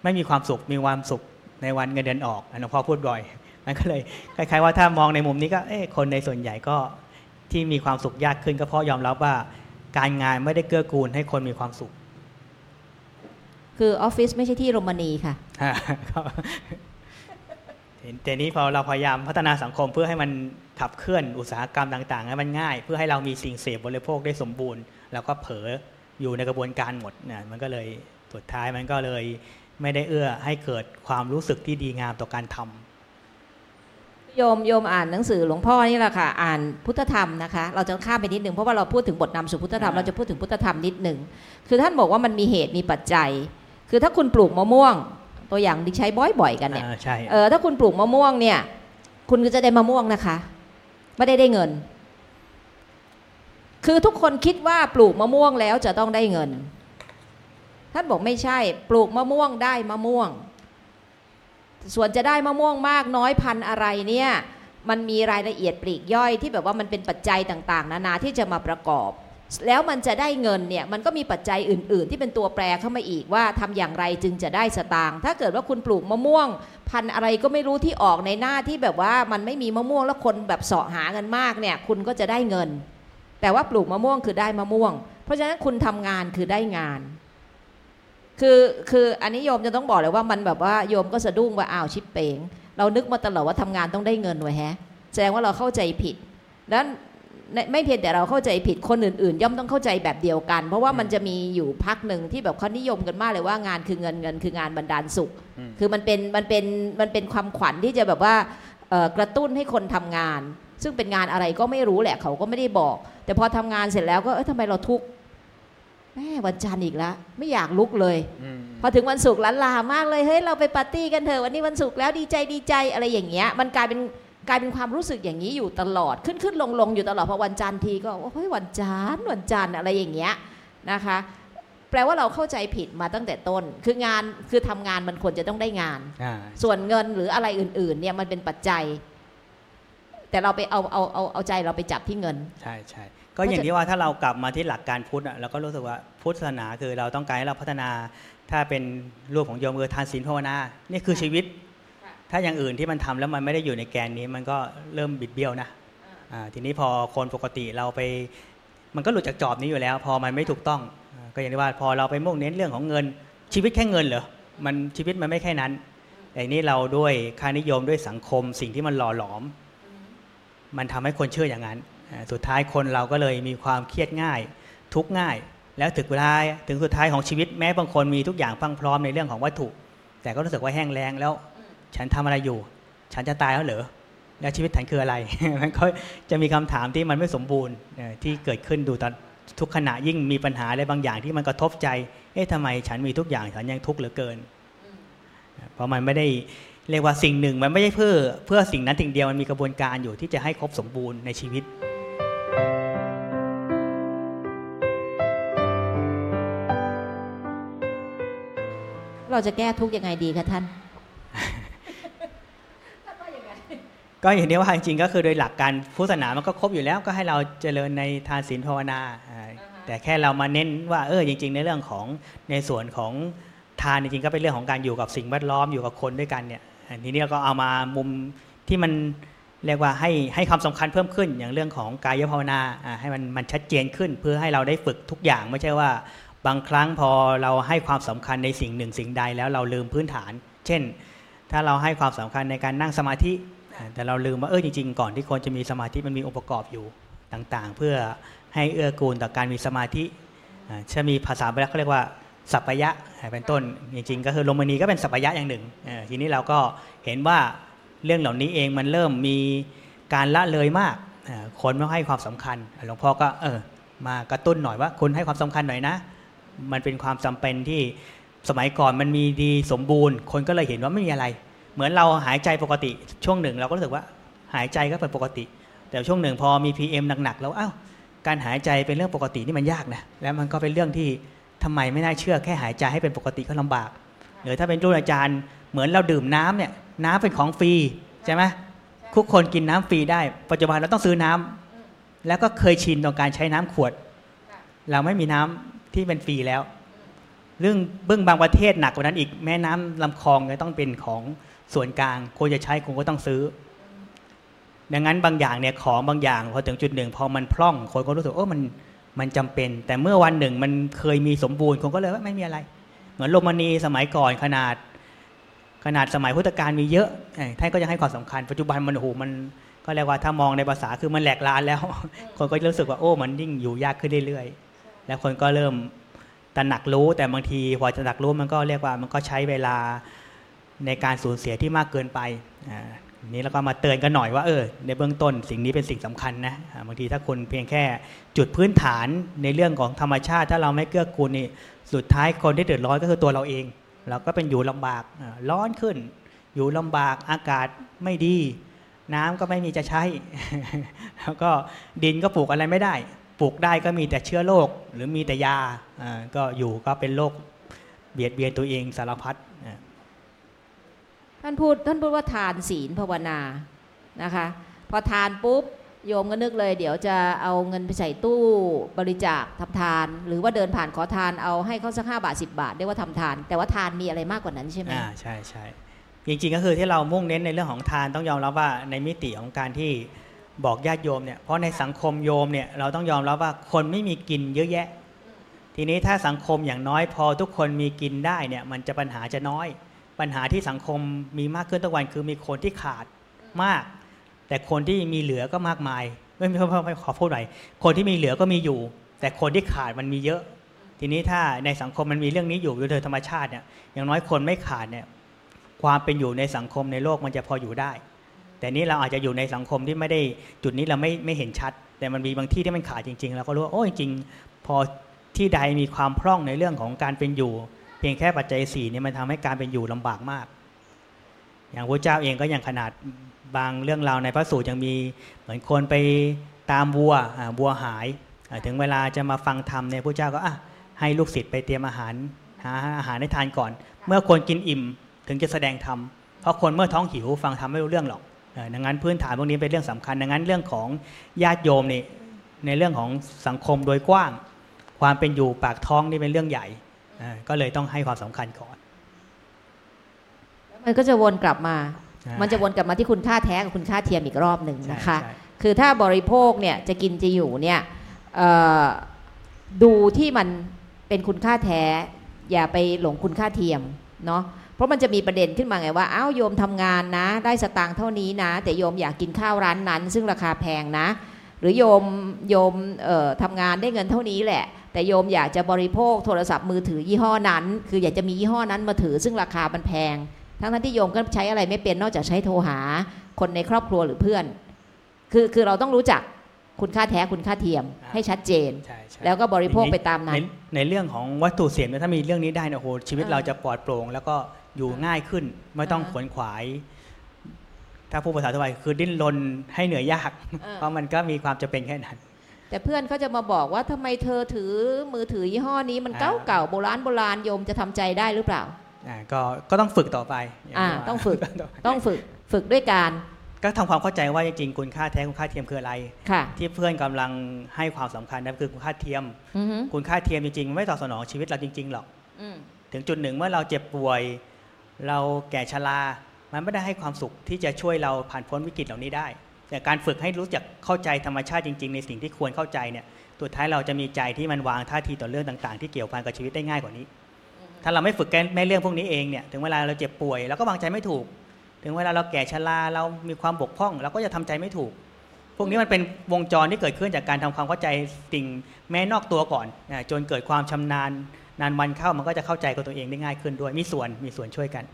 ไม่มีความสุขมีความสุขในวันเงินเดือนออกอันนี้พ่อพูดบ่อย มันก็เลยคล้ายๆว่าถ้ามองในมุมนี้ก็เอ๊ะคนในส่วนใหญ่ก็ที่มีความสุขยากขึ้น ก็เพราะยอมรับว่าการงานไม่ได้เกื้อกูลให้คนมีความสุข คือออฟฟิศไม่ใช่ที่โรมานีค่ะอ่าครับเห็น แต่นี้พอเราพยายามพัฒนาสังคมเพื่อให้มันขับเคลื่อนอุตสาหกรรมต่างๆให้มันง่าย เพื่อให้เรามีสิ่งเสพบริโภคได้สมบูรณ์ แล้วก็เผลออยู่ในกระบวนการหมดนะมันก็เลยสุดท้ายมันก็เลยไม่ได้เอื้อให้เกิดความรู้สึกที่ดีงามต่อการทำโยมโยมอ่านหนังสือหลวงพ่อนี่แหละค่ะ อ่านพุทธธรรมนะคะ เราจะข้ามไปนิดหนึ่งเพราะว่าเราพูดถึงบทนำสู่พุทธธรรมเราจะพูดถึงพุทธธรรมนิดหนึ่งคือท่านบอกว่ามันมีเหตุมีปัจจัย คือถ้าคุณปลูกมะม่วง ตัวอย่างที่ใช้บ่อยๆกันเนี่ยอ่าใช่เออถ้าคุณปลูกมะม่วงเนี่ย คุณก็จะได้มะม่วงนะคะ ไม่ได้ได้เงิน คือทุกคนคิดว่าปลูกมะม่วงแล้วจะต้องได้เงิน ท่านบอกไม่ใช่ ปลูกมะม่วงได้มะม่วง ส่วนจะได้มะม่วงมากน้อยพันธุ์อะไรเนี่ยมันมีรายละเอียดปลีกย่อยที่แบบว่ามันเป็นปัจจัยต่าง ๆ นานาที่จะมาประกอบ แล้วมันจะได้เงินเนี่ยมันก็มีปัจจัยอื่น ๆ ที่เป็นตัวแปรเข้ามาอีกว่าทำอย่างไรจึงจะได้สตางค์ถ้าเกิดว่าคุณปลูกมะม่วง พันธุ์อะไรก็ไม่รู้ที่ออกในหน้าที่แบบว่ามันไม่มีมะม่วงแล้วคนแบบเสาะหากันมากเนี่ยคุณก็จะได้เงิน แต่ว่าปลูกมะม่วงคือได้มะม่วง เพราะฉะนั้นคุณทำงานคือได้งาน คือคืออันนี้โยมจะต้องบอกเลยว่ามันแบบว่าโยมก็สะดุ้งว่าอ้าวชิปเป๋งเรานึกมาตลอดว่าทำงานต้องได้เงินไว้แฮะแสดงว่าเราเข้าใจผิดแล้ว ไม่เพียงแต่เราเข้าใจผิดคนอื่นๆ ย่อมต้องเข้าใจแบบเดียวกัน เพราะว่ามันจะมีอยู่พักหนึ่งที่แบบเขานิยมกันมากเลยว่างานคือเงินเงินคืองานบรรดาลสุขอืมคือมันเป็นมันเป็นมันเป็นความขวัญที่จะแบบว่าเอ่อกระตุ้นให้คนทำงาน ซึ่งเป็นงานอะไรก็ไม่รู้แหละเขาก็ไม่ได้บอก แต่พอทำงานเสร็จแล้วก็เอ้ยทำไมเราทุกข์แม่วันจันทร์อีกแล้วไม่อยากลุกเลยอืมพอถึงวันศุกร์ล้านลามากเลยเฮ้ยเราไปปาร์ตี้กันเถอะวันนี้วันศุกร์แล้วดีใจดีใจอะไรอย่างเงี้ย มันกลายเป็น กลายเป็นความรู้สึกอย่างนี้อยู่ตลอดขึ้นขึ้นลงลงอยู่ตลอดพอวันจันทร์ทีก็โอ้ยวันจันทร์วันจันทร์อะไรอย่างเงี้ยนะคะ แปลว่าเราเข้าใจผิดมาตั้งแต่ต้น คืองานคือทำงานมันควรจะต้องได้งานอ่าส่วนเงินหรืออะไรอื่นๆเนี่ยมันเป็นปัจจัย แต่เราไปเอาเอาเอาเอาใจเราไปจับที่เงิน ใช่ใช่ก็อย่างที่ว่าถ้าเรากลับมาที่หลักการพุทธอะเราก็รู้สึกว่าพุทธศาสนาคือเราต้องการให้เราพัฒนาถ้าเป็นรูปของโยมคือทานศีลภาวนา นี่คือชีวิต ถ้าอย่างอื่นที่มันทำแล้วมันไม่ได้อยู่ในแกนนี้มันก็เริ่มบิดเบี้ยวนะอ่าทีนี้พอคนปกติเราไป มันก็หลุดจากจอบนี้อยู่แล้ว พอมันไม่ถูกต้องอ่าก็อย่างที่ว่าพอเราไปมุ่งเน้นเรื่องของเงิน ชีวิตแค่เงินเหรอมันชีวิตมันไม่แค่นั้นแต่นี่เราด้วยค่านิยมด้วยสังคม สิ่งที่มันหล่อหลอม มันทำให้คนเชื่ออย่างนั้นอ่าสุดท้ายคนเราก็เลยมีความเครียดง่าย ทุกข์ง่าย แล้วถึงเวลาถึงสุดท้ายของชีวิตแม้บางคนมีทุกอย่างพรังพร้อมในเรื่องของวัตถุ แต่ก็รู้สึกว่าแห้งแล้งแล้ว ฉันทำอะไรอยู่ ฉันจะตายแล้วเหรอแล้วชีวิตฉันคืออะไร มันก็จะมีคำถามที่มันไม่สมบูรณ์ที่เกิดขึ้นดูตอนทุกขณะยิ่งมีปัญหาอะไรบางอย่างที่มันกระทบใจ เอ๊ะทำไมฉันมีทุกอย่างฉันยังทุกข์เหลือเกิน เพราะมันไม่ได้เรียกว่าสิ่งหนึ่งมันไม่ใช่เพื่อเพื่อสิ่งนั้นสิ่งเดียวมันมีกระบวนการอยู่ที่จะให้ครบสมบูรณ์ในชีวิตเราจะแก้ทุกข์ยังไงดีคะท่าน ก็อย่างนี้ว่าจริงๆก็คือโดยหลักการพุทธศาสนามันก็ครบอยู่แล้วก็ให้เราเจริญในทานศีลภาวนาอ่าแต่แค่เรามาเน้นว่าเออจริง ๆ ในเรื่องของในส่วนของทานจริงๆก็เป็นเรื่องของการอยู่กับสิ่งแวดล้อมอยู่กับคนด้วยกันเนี่ยอ่าทีนี้เราก็เอามามุมที่มันเรียกว่าให้ให้ความสำคัญเพิ่มขึ้นอย่างเรื่องของกายภาวนาอ่าให้มันมันชัดเจนขึ้น เพื่อให้เราได้ฝึกทุกอย่างไม่ใช่ว่า บางครั้งพอเราให้ความสำคัญในสิ่งหนึ่งสิ่งใดแล้วเราลืมพื้นฐาน เช่น ถ้าเราให้ความสำคัญในการนั่งสมาธิอ่า แต่เราลืมว่าเออจริง ๆ ก่อนที่คนจะมีสมาธิมันมีองค์ประกอบอยู่ต่างๆ เพื่อให้เอื้อกูลต่อการมีสมาธิอ่าจะมีภาษาบาลีเขาเรียกว่าสัพพยะเป็นต้นจริงๆ ก็คือลมณีก็เป็นสัพพยะอย่างหนึ่งทีนี้เราก็เห็นว่าเรื่องเหล่านี้เองมันเริ่มมีการละเลยมากคนไม่ให้ความสำคัญหลวงพ่อก็เออมากระตุ้นหน่อยว่าคุณให้ความสำคัญหน่อยนะ มันเป็นความจำเป็นที่สมัยก่อนมันมีดีสมบูรณ์ คนก็เลยเห็นว่าไม่มีอะไร เหมือนเราหายใจปกติ ช่วงหนึ่งเราก็รู้สึกว่าหายใจก็เป็นปกติ แต่ช่วงหนึ่งพอมี PM หนักๆแล้วอ้าวการหายใจเป็นเรื่องปกตินี่มันยากนะแล้วมันก็เป็นเรื่องที่ทำไมไม่น่าเชื่อแค่หายใจให้เป็นปกติก็ลำบากหรือถ้าเป็นรุ่นอาจารย์เหมือนเราดื่มน้ำเนี่ยน้ำเป็นของฟรีใช่ไหมทุกคนกินน้ำฟรีได้ ปัจจุบันเราต้องซื้อน้ำแล้วก็เคยชินต่อการใช้น้ำขวด เราไม่มีน้ำที่เป็นฟรีแล้ว เรื่องเบื้องบางประเทศหนักกว่านั้นอีกแม่น้ำลำคลองก็ต้องเป็นของ ส่วนกลางควรจะใช้คุณก็ต้องซื้อ ดังนั้นบางอย่างเนี่ยของบางอย่างพอถึงจุดหนึ่งพอมันพร่องคนก็รู้สึกโอ้มันมันจำเป็น แต่เมื่อวันหนึ่งมันเคยมีสมบูรณ์คนก็เลยว่าไม่มีอะไร เหมือนโรมานีสมัยก่อนขนาด ขนาดสมัยพุทธกาลมีเยอะท่านก็ยังให้ความสำคัญปัจจุบันมันโอ้โหมันก็เรียกว่าถ้ามองในภาษาคือมันแหลกลานแล้ว คนก็รู้สึกว่าโอ้มันยิ่งอยู่ยากขึ้นเรื่อยๆ แล้วคนก็เริ่มตระหนักรู้แต่บางทีพอตระหนักรู้มันก็เรียกว่ามันก็ใช้เวลา ในการสูญเสียที่มากเกินไปนี้เราก็มาเตือนกันหน่อยว่าเออในเบื้องต้นสิ่งนี้เป็นสิ่งสำคัญนะบางทีถ้าคนเพียงแค่จุดพื้นฐานในเรื่องของธรรมชาติ ถ้าเราไม่เกื้อกูลนี่สุดท้ายคนที่เดือดร้อนก็คือตัวเราเอง เราก็เป็นอยู่ลำบากร้อนขึ้น อยู่ลำบากอากาศไม่ดี น้ำก็ไม่มีจะใช้ แล้วก็ดินก็ปลูกอะไรไม่ได้ ปลูกได้ก็มีแต่เชื้อโรคหรือมีแต่ยาก็อยู่ก็เป็นโรคเบียดเบียนตัวเองสารพัด ท่านพูดท่านพูดว่าทานศีลภาวนานะคะพอทานปุ๊บโยมก็นึกเลย เดี๋ยวจะเอาเงินไปใส่ตู้บริจาคทำทาน หรือว่าเดินผ่านขอทานเอาให้เขาสักห้าบาทสิบาทได้ว่าทำทาน แต่ว่าทานมีอะไรมากกว่านั้นใช่ไหมอ่าใช่ใช่จริงๆก็คือที่เรามุ่งเน้นในเรื่องของทานต้องยอมรับว่าในมิติของการที่บอกญาติโยมเนี่ยเพราะในสังคมโยมเนี่ยเราต้องยอมรับว่าคนไม่มีกินเยอะแยะ ทีนี้ถ้าสังคมอย่างน้อยพอทุกคนมีกินได้เนี่ยมันจะปัญหาจะน้อย ปัญหาที่สังคมมีมากขึ้นทุกวันคือมีคนที่ขาดมาก แต่คนที่มีเหลือก็มากมายไม่ไม่ไม่ขอพูดหน่อยคนที่มีเหลือก็มีอยู่ แต่คนที่ขาดมันมีเยอะ ทีนี้ถ้าในสังคมมันมีเรื่องนี้อยู่โดยธรรมชาติเนี่ยอย่างน้อยคนไม่ขาดเนี่ยความเป็นอยู่ในสังคมในโลกมันจะพออยู่ได้ แต่นี้เราอาจจะอยู่ในสังคมที่ไม่ได้จุดนี้เราไม่ไม่เห็นชัด แต่มันมีบางที่ที่มันขาดจริงๆเราก็รู้ว่าโอ้จริงพอที่ใดมีความพร่องในเรื่องของการเป็นอยู่ เพียงแค่ปัจจัยสี่นี่มันทำให้การเป็นอยู่ลำบากมาก อย่างพระเจ้าเองก็อย่างขนาดบางเรื่องราวในพระสูตรยังมีเหมือนคนไปตามวัววัวหาย ถึงเวลาจะมาฟังธรรมเนี่ยพระเจ้าก็อะให้ลูกศิษย์ไปเตรียมอาหารหาอาหารให้ทานก่อน เมื่อคนกินอิ่มถึงจะแสดงธรรมเพราะคนเมื่อท้องหิวฟังธรรมไม่รู้เรื่องหรอกดังนั้นพื้นฐานพวกนี้เป็นเรื่องสำคัญ ดังนั้นเรื่องของญาติโยมนี่ในเรื่องของสังคมโดยกว้าง ความเป็นอยู่ปากท้องนี่เป็นเรื่องใหญ่ ก็เลยต้องให้ความสำคัญก่อน มันก็จะวนกลับมา มันจะวนกลับมาที่คุณค่าแท้กับคุณค่าเทียมอีกรอบหนึ่งนะคะ คือถ้าบริโภคเนี่ยจะกินจะอยู่เนี่ยดูที่มันเป็นคุณค่าแท้ อย่าไปหลงคุณค่าเทียมเนาะเพราะมันจะมีประเด็นขึ้นมาไงว่าอ้าวโยมทำงานนะ ได้สตางค์เท่านี้นะ แต่โยมอยากกินข้าวร้านนั้น ซึ่งราคาแพงนะ หรือโยมโยมทำงานได้เงินเท่านี้แหละ แต่โยมอยากจะบริโภคโทรศัพท์มือถือยี่ห้อนั้น คืออยากจะมียี่ห้อนั้นมาถือซึ่งราคามันแพง ทั้งทั้งที่โยมก็ใช้อะไรไม่เป็นนอกจากใช้โทรหาคนในครอบครัวหรือเพื่อน คือคือเราต้องรู้จักคุณค่าแท้คุณค่าเทียมให้ชัดเจน แล้วก็บริโภคไปตามนั้น ในเรื่องของวัตถุเสียงถ้ามีเรื่องนี้ได้นะโหชีวิตเราจะปลอดโปร่ง แล้วก็อยู่ง่ายขึ้นไม่ต้องขวนขวาย ถ้าผู้ภาษาทั่วไปคือดิ้นรนให้เหนื่อยยาก เพราะมันก็มีความจะเป็นแค่นั้น แต่เพื่อนเขาจะมาบอกว่าทำไมเธอถือมือถือยี่ห้อนี้มันเก่าเก่าโบราณโบราณโยมจะทำใจได้หรือเปล่าอ่าก็ก็ต้องฝึกต่อไปอ่าต้องฝึกต้องฝึกฝึกด้วยการก็ทำความเข้าใจว่าจริงๆคุณค่าแท้คุณค่าเทียมคืออะไรที่เพื่อนกำลังให้ความสำคัญนั่นคือคุณค่าเทียมคุณค่าเทียมจริงๆไม่ตอบสนองชีวิตเราจริง ๆ หรอกถึงจุดหนึ่งเมื่อเราเจ็บป่วย เราแก่ชรา มันไม่ได้ให้ความสุขที่จะช่วยเราผ่านพ้นวิกฤตเหล่านี้ได้ แต่การฝึกให้รู้จักเข้าใจธรรมชาติจริง ๆ ในสิ่งที่ควรเข้าใจเนี่ยตัวท้ายเราจะมีใจที่มันวางท่าทีต่อเรื่องต่าง ๆ ที่เกี่ยวพันกับชีวิตได้ง่ายกว่านี้ ถ้าเราไม่ฝึกแก้แม่เรื่องพวกนี้เองเนี่ยถึงเวลาเราเจ็บป่วยเราก็วางใจไม่ถูก ถึงเวลาเราแก่ชราเรามีความบกพร่อง เราก็จะทำใจไม่ถูก พวกนี้มันเป็นวงจรที่เกิดขึ้นจากการทำความเข้าใจสิ่งแม้นอกตัวก่อนจนเกิดความชำนาญนานวันเข้ามันก็จะเข้าใจกับตัวเองได้ง่ายขึ้นด้วยมีส่วนมีส่วนช่วยกัน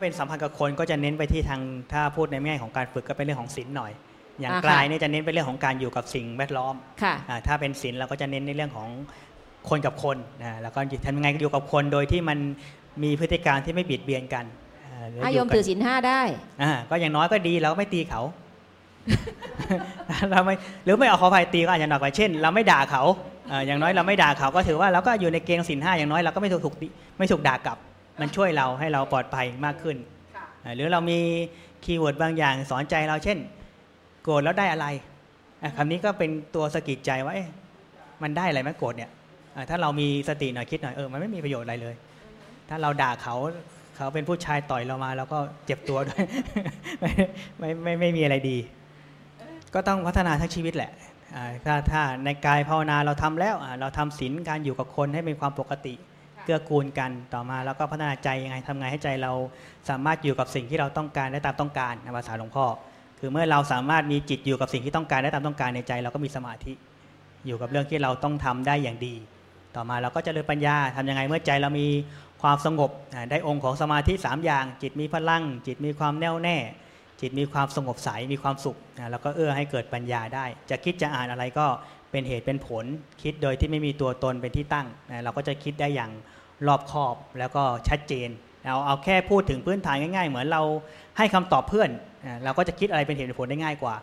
เป็นสัมพันธ์กับคนก็จะเน้นไปที่ทางถ้าพูดในแง่ของการฝึกก็เป็นเรื่องของศีลหน่อย อย่างกลายเนี่ยจะเน้นไปเรื่องของการอยู่กับสิ่งแวดล้อมถ้าเป็นศีลเราก็จะเน้นในเรื่องของคนกับคนนะแล้วก็ทำยังไงอยู่กับคนโดยที่มันมีพฤติการที่ไม่บิดเบียนกันอาโยมถือศีลห้าได้อ่าก็อย่างน้อยก็ดีเราไม่ตีเขาเราไม่หรือไม่เอาขอภัยตีก็อาจจะหนักไปเช่น เราไม่ด่าเขาอย่างน้อยเราไม่ด่าเขาก็ถือว่าเราก็อยู่ในเกณฑ์ศีลห้าอย่างน้อยเราก็ไม่ถูกถูกไม่ถูกด่ากลับ มันช่วยเราให้เราปลอดภัยมากขึ้น หรือเรามี keyword บางอย่างสอนใจเราเช่น โกรธแล้วได้อะไรคำนี้ก็เป็นตัวสะกิดใจว่ามันได้อะไรไหมโกรธเนี่ยถ้าเรามีสติหน่อยคิดหน่อยเออมันไม่มีประโยชน์อะไรเลย ถ้าเราด่าเขาเขาเป็นผู้ชายต่อยเรามาเราก็เจ็บตัวด้วยไม่ไม่ไม่ไม่มีอะไรดี ก็ต้องพัฒนาทั้งชีวิตแหละถ้าถ้าในกายภาวนาเราทำแล้วเราทำศีลการอยู่กับคนให้เป็นความปกติ เกื้อกูลกันต่อมาแล้วก็พัฒนาใจยังไงทำไงให้ใจเราสามารถอยู่กับสิ่งที่เราต้องการได้ตามต้องการในภาษาหลวงพ่อ คือเมื่อเราสามารถมีจิตอยู่กับสิ่งที่ต้องการได้ตามต้องการในใจ เราก็มีสมาธิอยู่กับเรื่องที่เราต้องทำได้อย่างดี ต่อมาเราก็จะเริญปัญญาทํำยังไงเมื่อใจเรามีความสงบได้องค์ของสมาธิ3อย่าง จิตมีพลัง จิตมีความแน่วแน่ จิตมีความสงบใสมีความสุขแล้วก็เอื้อให้เกิดปัญญาได้ จะคิดจะอ่านอะไรก็ เป็นเหตุเป็นผลคิดโดยที่ไม่มีตัวตนเป็นที่ตั้งนะเราก็จะคิดได้อย่างรอบคอบแล้วก็ชัดเจนเราเอาแค่พูดถึงพื้นฐานง่าย ๆ เหมือนเราให้คำตอบเพื่อนนะเราก็จะคิดอะไรเป็นเหตุเป็นผลได้ง่ายกว่า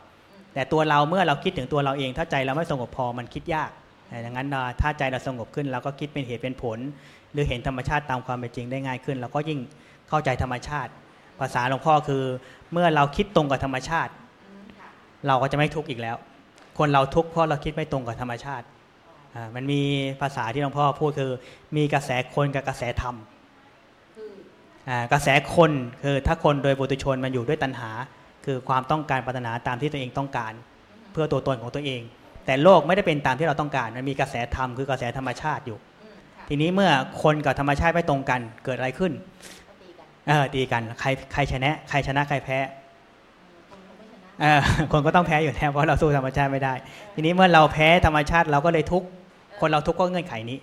แต่ตัวเราเมื่อเราคิดถึงตัวเราเอง ถ้าใจเราไม่สงบพอมันคิดยากดังนั้นถ้าใจเราสงบขึ้นเราก็คิดเป็นเหตุเป็นผล หรือเห็นธรรมชาติตามความเป็นจริงได้ง่ายขึ้นเราก็ยิ่งเข้าใจธรรมชาติ ภาษาหลวงพ่อคือ เมื่อเราคิดตรงกับธรรมชาติ เราก็จะไม่ทุกข์อีกแล้ว คนเราทุกข์เพราะเราคิดไม่ตรงกับธรรมชาติมันมีภาษาที่หลวงพ่อพูดคือ มีกระแสคนกับกระแสธรรมกระแสคนคือถ้าคนโดยบุตุชนมันอยู่ด้วยตัณหา คือความต้องการปรารถนาตามที่ตัวเองต้องการ เพื่อตัวตนของตัวเอง แต่โลกไม่ได้เป็นตามที่เราต้องการ มันมีกระแสธรรมคือกระแสธรรมชาติอยู่ ทีนี้เมื่อคนกับธรรมชาติไม่ตรงกันเกิดอะไรขึ้นเออตีกันใครใครชนะ ใครชนะใครแพ้เออ คนก็ต้องแพ้อยู่แล้วเพราะเราสู้ธรรมชาติไม่ได้ ทีนี้เมื่อเราแพ้ธรรมชาติเราก็เลยทุกข์คนเราทุกข์ก็เงื่อนไขนี้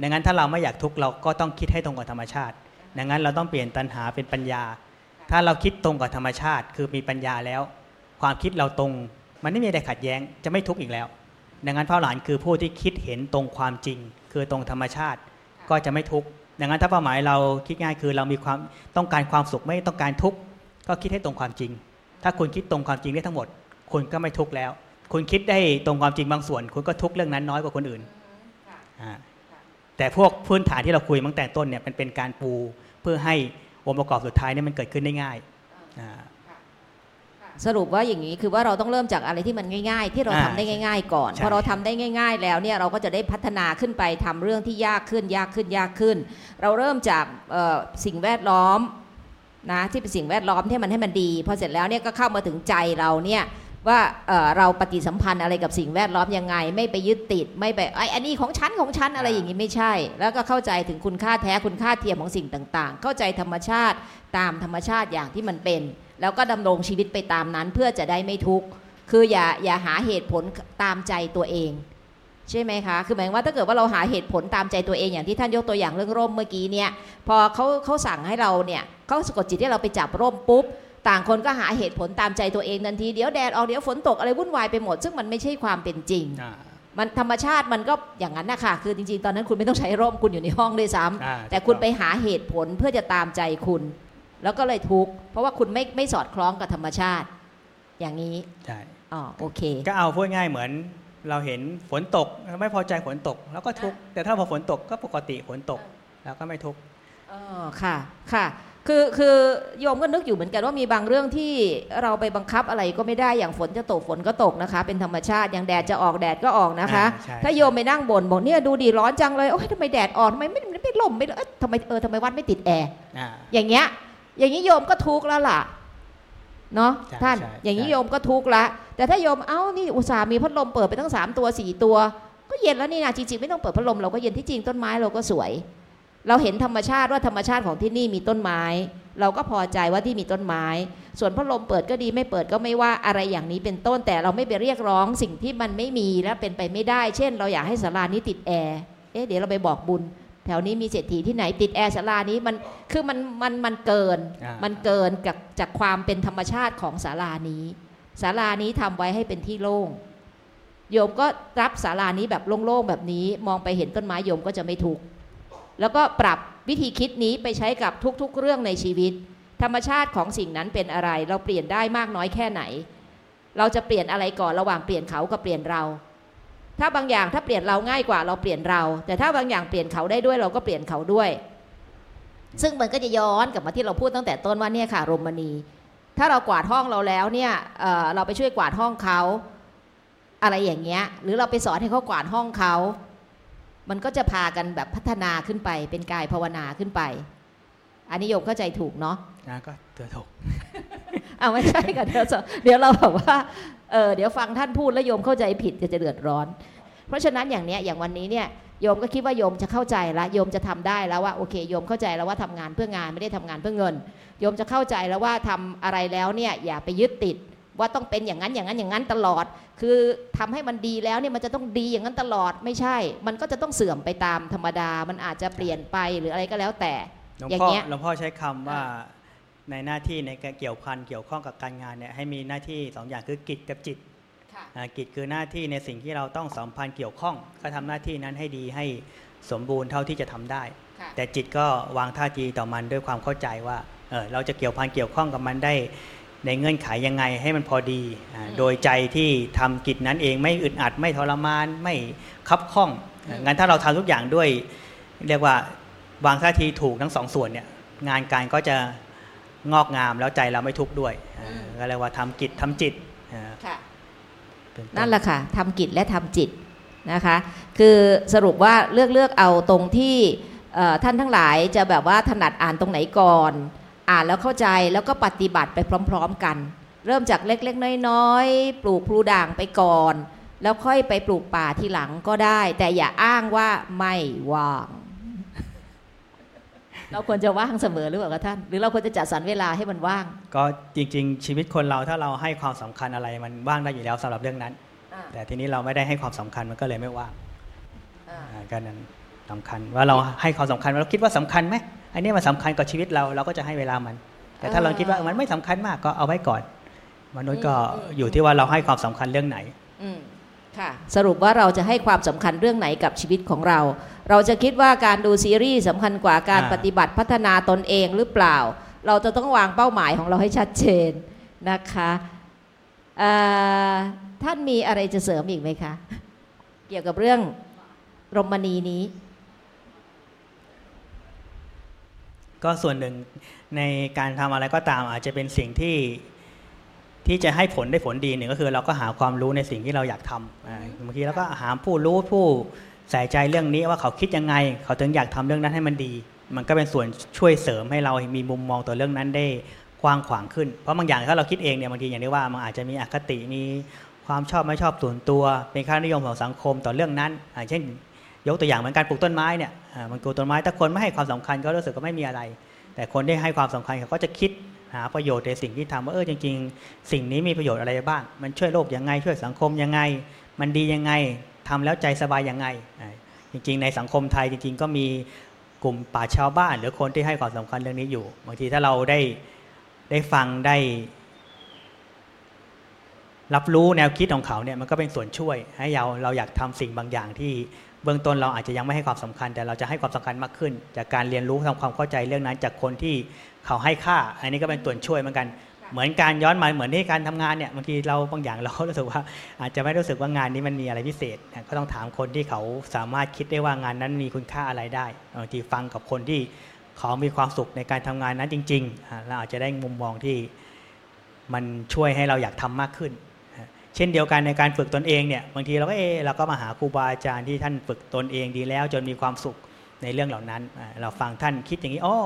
ดังนั้นถ้าเราไม่อยากทุกข์เราก็ต้องคิดให้ตรงกับธรรมชาติ ดังนั้นเราต้องเปลี่ยนตัณหาเป็นปัญญา ถ้าเราคิดตรงกับธรรมชาติ คือมีปัญญาแล้ว ความคิดเราตรงมันไม่มีอะไรขัดแย้งจะไม่ทุกข์อีกแล้ว ดังนั้นพระหลานคือผู้ที่คิดเห็นตรงความจริง คือตรงธรรมชาติก็จะไม่ทุกข์ดังนั้นถ้าเป้าหมายเราคิดง่ายคือเรามีความต้องการความสุขไม่ต้องการทุกข์ก็คิดให้ตรงความจริง ถ้าคุณคิดตรงความจริงได้ทั้งหมด คุณก็ไม่ทุกข์แล้ว คุณคิดได้ตรงความจริงบางส่วน คุณก็ทุกข์เรื่องนั้นน้อยกว่าคนอื่นแต่พวกพื้นฐานที่เราคุยตั้งแต่ต้นเนี่ยมันเป็นการปูเพื่อให้องค์ประกอบสุดท้ายเนี่ยมันเกิดขึ้นได้ง่ายสรุปว่าอย่างนี้คือว่าเราต้องเริ่มจากอะไรที่มันง่าย ๆ ที่เราทำได้ง่าย ๆ ก่อนพอเราทำได้ง่าย ๆ แล้วเนี่ยเราก็จะได้พัฒนาขึ้นไปทำเรื่องที่ยากขึ้นยากขึ้นยากขึ้น เราเริ่มจากสิ่งแวดล้อม นะที่เป็นสิ่งแวดล้อมที่มันให้มันดีพอเสร็จแล้วเนี่ยก็เข้ามาถึงใจเราเนี่ยว่าเเราปฏิสัมพันธ์อะไรกับสิ่งแวดล้อมยังไง ไม่ไปยึดติดไม่ไปไอ้อันนี้ของฉันของฉันอะไรอย่างนี้ไม่ใช่ แล้วก็เข้าใจถึงคุณค่าแท้คุณค่าเทียมของสิ่งต่างๆ เข้าใจธรรมชาติตามธรรมชาติอย่างที่มันเป็น แล้วก็ดำรงชีวิตไปตามนั้นเพื่อจะได้ไม่ทุกข์คืออย่าอย่าหาเหตุผลตามใจตัวเอง ใช่ไหมคะคือหมายว่าถ้าเกิดว่าเราหาเหตุผลตามใจตัวเองอย่างที่ท่านยกตัวอย่างเรื่องร่มเมื่อกี้เนี่ยพอเขาเขาสั่งให้เราเนี่ยเขาสะกดจิตที่เราไปจับร่มปุ๊บต่างคนก็หาเหตุผลตามใจตัวเองทันทีเดี๋ยวแดดออกเดี๋ยวฝนตกอะไรวุ่นวายไปหมด ซึ่งมันไม่ใช่ความเป็นจริง มันธรรมชาติมันก็อย่างนั้นนะคะคือจริงๆ ตอนนั้นคุณไม่ต้องใช้ร่มคุณอยู่ในห้องด้วยซ้ำแต่คุณไปหาเหตุผลเพื่อจะตามใจคุณ แล้วก็เลยทุกข์เพราะว่าคุณไม่ไม่สอดคล้องกับธรรมชาติ อย่างนี้ใช่อ๋อโอเค ก็เอาพูดง่ายเหมือน เราเห็นฝนตกไม่พอใจฝนตกแล้วก็ทุกข์แต่ถ้าพอฝนตกก็ปกติฝนตกแล้วก็ไม่ทุกข์อ๋อค่ะค่ะคือคือโยมก็นึกอยู่เหมือนกันว่ามีบางเรื่องที่เราไปบังคับอะไรก็ไม่ได้อย่างฝนจะตกฝนก็ตกนะคะ เป็นธรรมชาติอย่างแดดจะออกแดดก็ออกนะคะ ถ้าโยมไปนั่งบ่นบอกเนี่ยดูดีร้อนจังเลยโอ้ยทำไมแดดออกทำไมไม่ไม่ลมไม่เออทำไมเออทำไมวัดไม่ติดแอร์อย่างเงี้ยอย่างนี้โยมก็ทุกข์แล้วล่ะ เนาะท่านอย่างนี้โยมก็ทุกข์ละ แต่ถ้าโยมเอ้านี่อุตส่าห์มีพัดลมเปิดไปตั้งสามตัวสี่ตัว ก็เย็นแล้วนี่นะจริงๆไม่ต้องเปิดพัดลมเราก็เย็นที่จริงต้นไม้เราก็สวย เราเห็นธรรมชาติว่าธรรมชาติของที่นี่มีต้นไม้ เราก็พอใจว่าที่มีต้นไม้ ส่วนพัดลมเปิดก็ดีไม่เปิดก็ไม่ว่าอะไรอย่างนี้เป็นต้นแต่เราไม่ไปเรียกร้องสิ่งที่มันไม่มีและเป็นไปไม่ได้ เช่น เราอยากให้ศาลานี้ติดแอร์เอ๊ะเดี๋ยวเราไปบอกบุญ แถวนี้มีเศรษฐีที่ไหนติดแอร์ศาลานี้มันคือมันมันมันเกิน มันเกินจากจากความเป็นธรรมชาติของศาลานี้ศาลานี้ทำไว้ให้เป็นที่โล่งโยมก็รับศาลานี้แบบโล่งๆแบบนี้มองไปเห็นต้นไม้โยมก็จะไม่ทุกข์แล้วก็ปรับวิธีคิดนี้ไปใช้กับทุกๆ เรื่องในชีวิต ธรรมชาติของสิ่งนั้นเป็นอะไร เราเปลี่ยนได้มากน้อยแค่ไหน เราจะเปลี่ยนอะไรก่อนระหว่างเปลี่ยนเขากับเปลี่ยนเรา ถ้าบางอย่างถ้าเปลี่ยนเราง่ายกว่าเราเปลี่ยนเรา แต่ถ้าบางอย่างเปลี่ยนเขาได้ด้วยเราก็เปลี่ยนเขาด้วย ซึ่งมันก็จะย้อนกลับมาที่เราพูดตั้งแต่ต้นว่าเนี่ยค่ะรมณี ถ้าเรากวาดห้องเราแล้วเนี่ยเเราไปช่วยกวาดห้องเขาอะไรอย่างเงี้ย หรือเราไปสอนให้เขากวาดห้องเขา มันก็จะพากันแบบพัฒนาขึ้นไป เป็นกายภาวนาขึ้นไป อันนี้โยมเข้าใจถูกเนาะนะก็เตือถูกเอาไม่ใช่กันเดี๋ยวเดี๋ยวเราแบบว่า เออเดี๋ยวฟังท่านพูดแล้วโยมเข้าใจผิดจะจะเดือดร้อน เพราะฉะนั้นอย่างเนี้ยอย่างวันนี้เนี่ยโยมก็คิดว่าโยมจะเข้าใจแล้วโยมจะทำได้แล้วว่าโอเคโยมเข้าใจแล้วว่าทำงานเพื่องานไม่ได้ทำงานเพื่อเงิน โยมจะเข้าใจแล้วว่าทำอะไรแล้วเนี่ยอย่าไปยึดติดว่าต้องเป็นอย่างนั้นอย่างนั้นอย่างนั้นตลอด คือทำให้มันดีแล้วเนี่ยมันจะต้องดีอย่างนั้นตลอดไม่ใช่ มันก็จะต้องเสื่อมไปตามธรรมดา มันอาจจะเปลี่ยนไปหรืออะไรก็แล้วแต่ อย่างเงี้ยหลวงพ่อใช้คำว่า ในหน้าที่ในการเกี่ยวพันเกี่ยวข้องกับการงานเนี่ยให้มีหน้าที่สองอย่างคือกิจกับจิตค่ะอ่ากิจคือหน้าที่ในสิ่งที่เราต้องสัมพันธ์เกี่ยวข้อง ก็ทำหน้าที่นั้นให้ดีให้สมบูรณ์เท่าที่จะทำได้ค่ะแต่จิตก็วางท่าทีต่อมันด้วยความเข้าใจว่าเออเราจะเกี่ยวพันเกี่ยวข้องกับมันได้ ในเงื่อนไขยังไงให้มันพอดีอ่าโดยใจที่ทำกิจนั้นเองไม่อึดอัดไม่ทรมานไม่คับข้องอ่างั้นถ้าเราทำทุกอย่างด้วย เรียกว่าวางท่าทีถูกทั้งสองส่วนเนี่ยงานการก็จะ งอกงามแล้วใจเราไม่ทุกข์ด้วยอ่าอืมก็เรียกว่าทำกิจทำจิตอ่าค่ะเป็นต้นั่นแหละค่ะทำกิจและทำจิตนะคะ คือสรุปว่าเลือกเลือกเอาตรงที่เอ่อท่านทั้งหลายจะแบบว่าถนัดอ่านตรงไหนก่อน อ่านแล้วเข้าใจแล้วก็ปฏิบัติไปพร้อม ๆ กัน เริ่มจากเล็กๆน้อยๆปลูกพลูด่างไปก่อน แล้วค่อยไปปลูกป่าทีหลังก็ได้ แต่อย่าอ้างว่าไม่ว่าง เราควรจะว่างเสมอหรือเปล่าคะท่าน หรือเราควรจะจัดสรรเวลาให้มันว่าง ก็จริง ๆ ชีวิตคนเราถ้าเราให้ความสำคัญอะไรมันว่างได้อยู่แล้วสำหรับเรื่องนั้น แต่ทีนี้เราไม่ได้ให้ความสำคัญมันก็เลยไม่ว่างอ่าก็นั้นสำคัญว่าเราให้ความสำคัญเราคิดว่าสำคัญไหมอันนี้มันสำคัญกับชีวิตเราเราก็จะให้เวลามัน แต่ถ้าเราคิดว่ามันไม่สำคัญมากก็เอาไว้ก่อนมนุษย์ก็อืมอืมอยู่ที่ว่าเราให้ความสำคัญเรื่องไหนอืมค่ะ สรุปว่าเราจะให้ความสำคัญเรื่องไหนกับชีวิตของเรา เราจะคิดว่าการดูซีรีส์สำคัญกว่าการอ่าปฏิบัติพัฒนาตนเองหรือเปล่า เราจะต้องวางเป้าหมายของเราให้ชัดเจนนะคะเอ่อท่านมีอะไรจะเสริมอีกไหมคะ เกี่ยวกับเรื่องรมณีนี้ ก็ส่วนหนึ่งในการทำอะไรก็ตามอาจจะเป็นสิ่งที่ ที่จะให้ผลได้ผลดีหนึ่งก็คือเราก็หาความรู้ในสิ่งที่เราอยากทำบางทีเราก็หาผู้รู้ผู้ใส่ใจเรื่องนี้ว่าเขาคิดยังไง เขาถึงอยากทำเรื่องนั้นให้มันดี มันก็เป็นส่วนช่วยเสริมให้เรามีมุมมองต่อเรื่องนั้นได้กว้างขวางขึ้น เพราะบางอย่างถ้าเราคิดเองเนี่ยบางทีอย่างที่ว่ามันอาจจะมีอคติมีความชอบไม่ชอบส่วนตัว เป็นค่านิยมของสังคมต่อเรื่องนั้นอ่าเช่น ยกตัวอย่างเหมือนการปลูกต้นไม้เนี่ยมันปลูกต้นไม้ถ้าคนไม่ให้ความสำคัญก็รู้สึกว่าไม่มีอะไร แต่คนที่ให้ความสำคัญเขาก็จะคิด หาประโยชน์ในสิ่งที่ทำว่าเออจริง ๆ สิ่งนี้มีประโยชน์อะไรบ้าง มันช่วยโลกยังไง ช่วยสังคมยังไง มันดียังไงทำแล้วใจสบายยังไง จริง ๆ ในสังคมไทยจริง ๆ ก็มีกลุ่มป่าชญ์ชาวบ้าน หรือคนที่ให้ความสำคัญเรื่องนี้อยู่บางทีถ้าเราได้ได้ฟังได้ รับรู้แนวคิดของเขาเนี่ยมันก็เป็นส่วนช่วย ให้เราเราอยากทำสิ่งบางอย่างที่ เบื้องต้นเราอาจจะยังไม่ให้ความสำคัญ แต่เราจะให้ความสำคัญมากขึ้น จากการเรียนรู้ทำความเข้าใจเรื่องนั้นจากคนที่เขาให้ค่า อันนี้ก็เป็นส่วช่วยเหมือนกัน เหมือนการย้อนมาเหมือนที่การทำงานเนี่ยบางทีเราบางอย่างเรารู้สึกว่า อาจจะไม่รู้สึกว่างานนี้มันมีอะไรพิเศษ ก็ต้องถามคนที่เขาสามารถคิดได้ว่างานนั้นมีคุณค่าอะไรได้บางทีฟังกับคนที่เขามีความสุขในการทำงานนั้นจริงๆเราอาจจะได้มุมมองที่มันช่วยให้เราอยากทำมากขึ้น เช่นเดียวกันในการฝึกตนเองเนี่ยบางทีเราก็เออเราก็มาหาครูบาอาจารย์ที่ท่านฝึกตนเองดีแล้ว จนมีความสุขในเรื่องเหล่านั้น เราฟังท่านคิดอย่างนี้อ้อ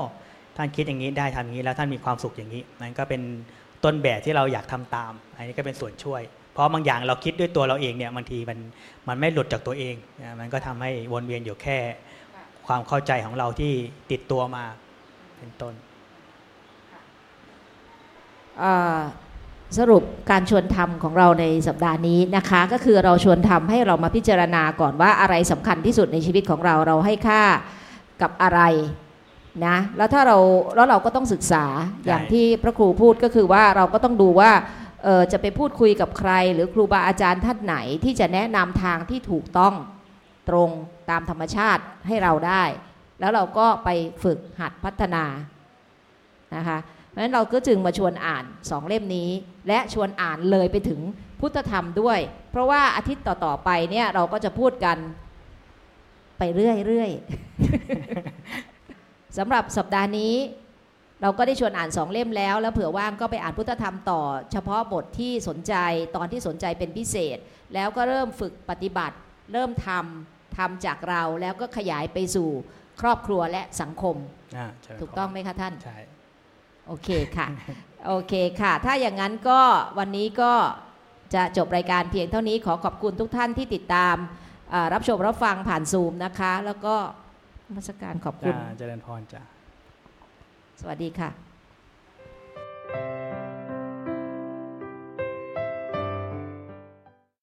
ท่านคิดอย่างนี้ได้ทำอย่างนี้แล้วท่านมีความสุขอย่างนี้ มันก็เป็นต้นแบบที่เราอยากทำตาม อันนี้ก็เป็นส่วนช่วย เพราะบางอย่างเราคิดด้วยตัวเราเองเนี่ยบางทีมันมันไม่หลุดจากตัวเอง มันก็ทำให้วนเวียนอยู่แค่ ความเข้าใจของเราที่ติดตัวมาเป็นต้นอ่อ สรุปการชวนทำของเราในสัปดาห์นี้นะคะ ก็คือเราชวนทำให้เรามาพิจารณาก่อนว่าอะไรสำคัญที่สุดในชีวิตของเราเราให้ค่ากับอะไรนะแล้วถ้าเราแล้วเราก็ต้องศึกษาอย่างที่พระครูพูดก็คือว่าเราก็ต้องดูว่าเอ่อจะไปพูดคุยกับใคร หรือครูบาอาจารย์ท่านไหนที่จะแนะนำทางที่ถูกต้องตรงตามธรรมชาติให้เราได้ แล้วเราก็ไปฝึกหัดพัฒนานะคะเพ ราะฉะนั้นเราก็จึงมาชวนอ่านสองเล่มนี้ และชวนอ่านเลยไปถึงพุทธธรรมด้วย เพราะว่าอาทิตย์ต่อๆไปเนี่ยเราก็จะพูดกันไปเรื่อยๆสำหรับสัปดาห์นี้ เราก็ได้ชวนอ่านสองเล่มแล้ว แล้วเผื่อว่างก็ไปอ่านพุทธธรรมต่อ เฉพาะบทที่สนใจตอนที่สนใจเป็นพิเศษ แล้วก็เริ่มฝึกปฏิบัติ เริ่มทำทำจากเราแล้วก็ขยายไปสู่ครอบครัวและสังคมอ่าเชิญถูกต้องไหมคะท่านใช่ โอเคค่ะ โอเคค่ะ ถ้าอย่างนั้นก็วันนี้ก็จะจบรายการเพียงเท่านี้ขอขอบคุณทุกท่านที่ติดตามรับชมรับฟังผ่านซูมนะคะ แล้วก็มาสการขอบคุณจ้าเจริญพรจ้าสวัสดีค่ะ thank you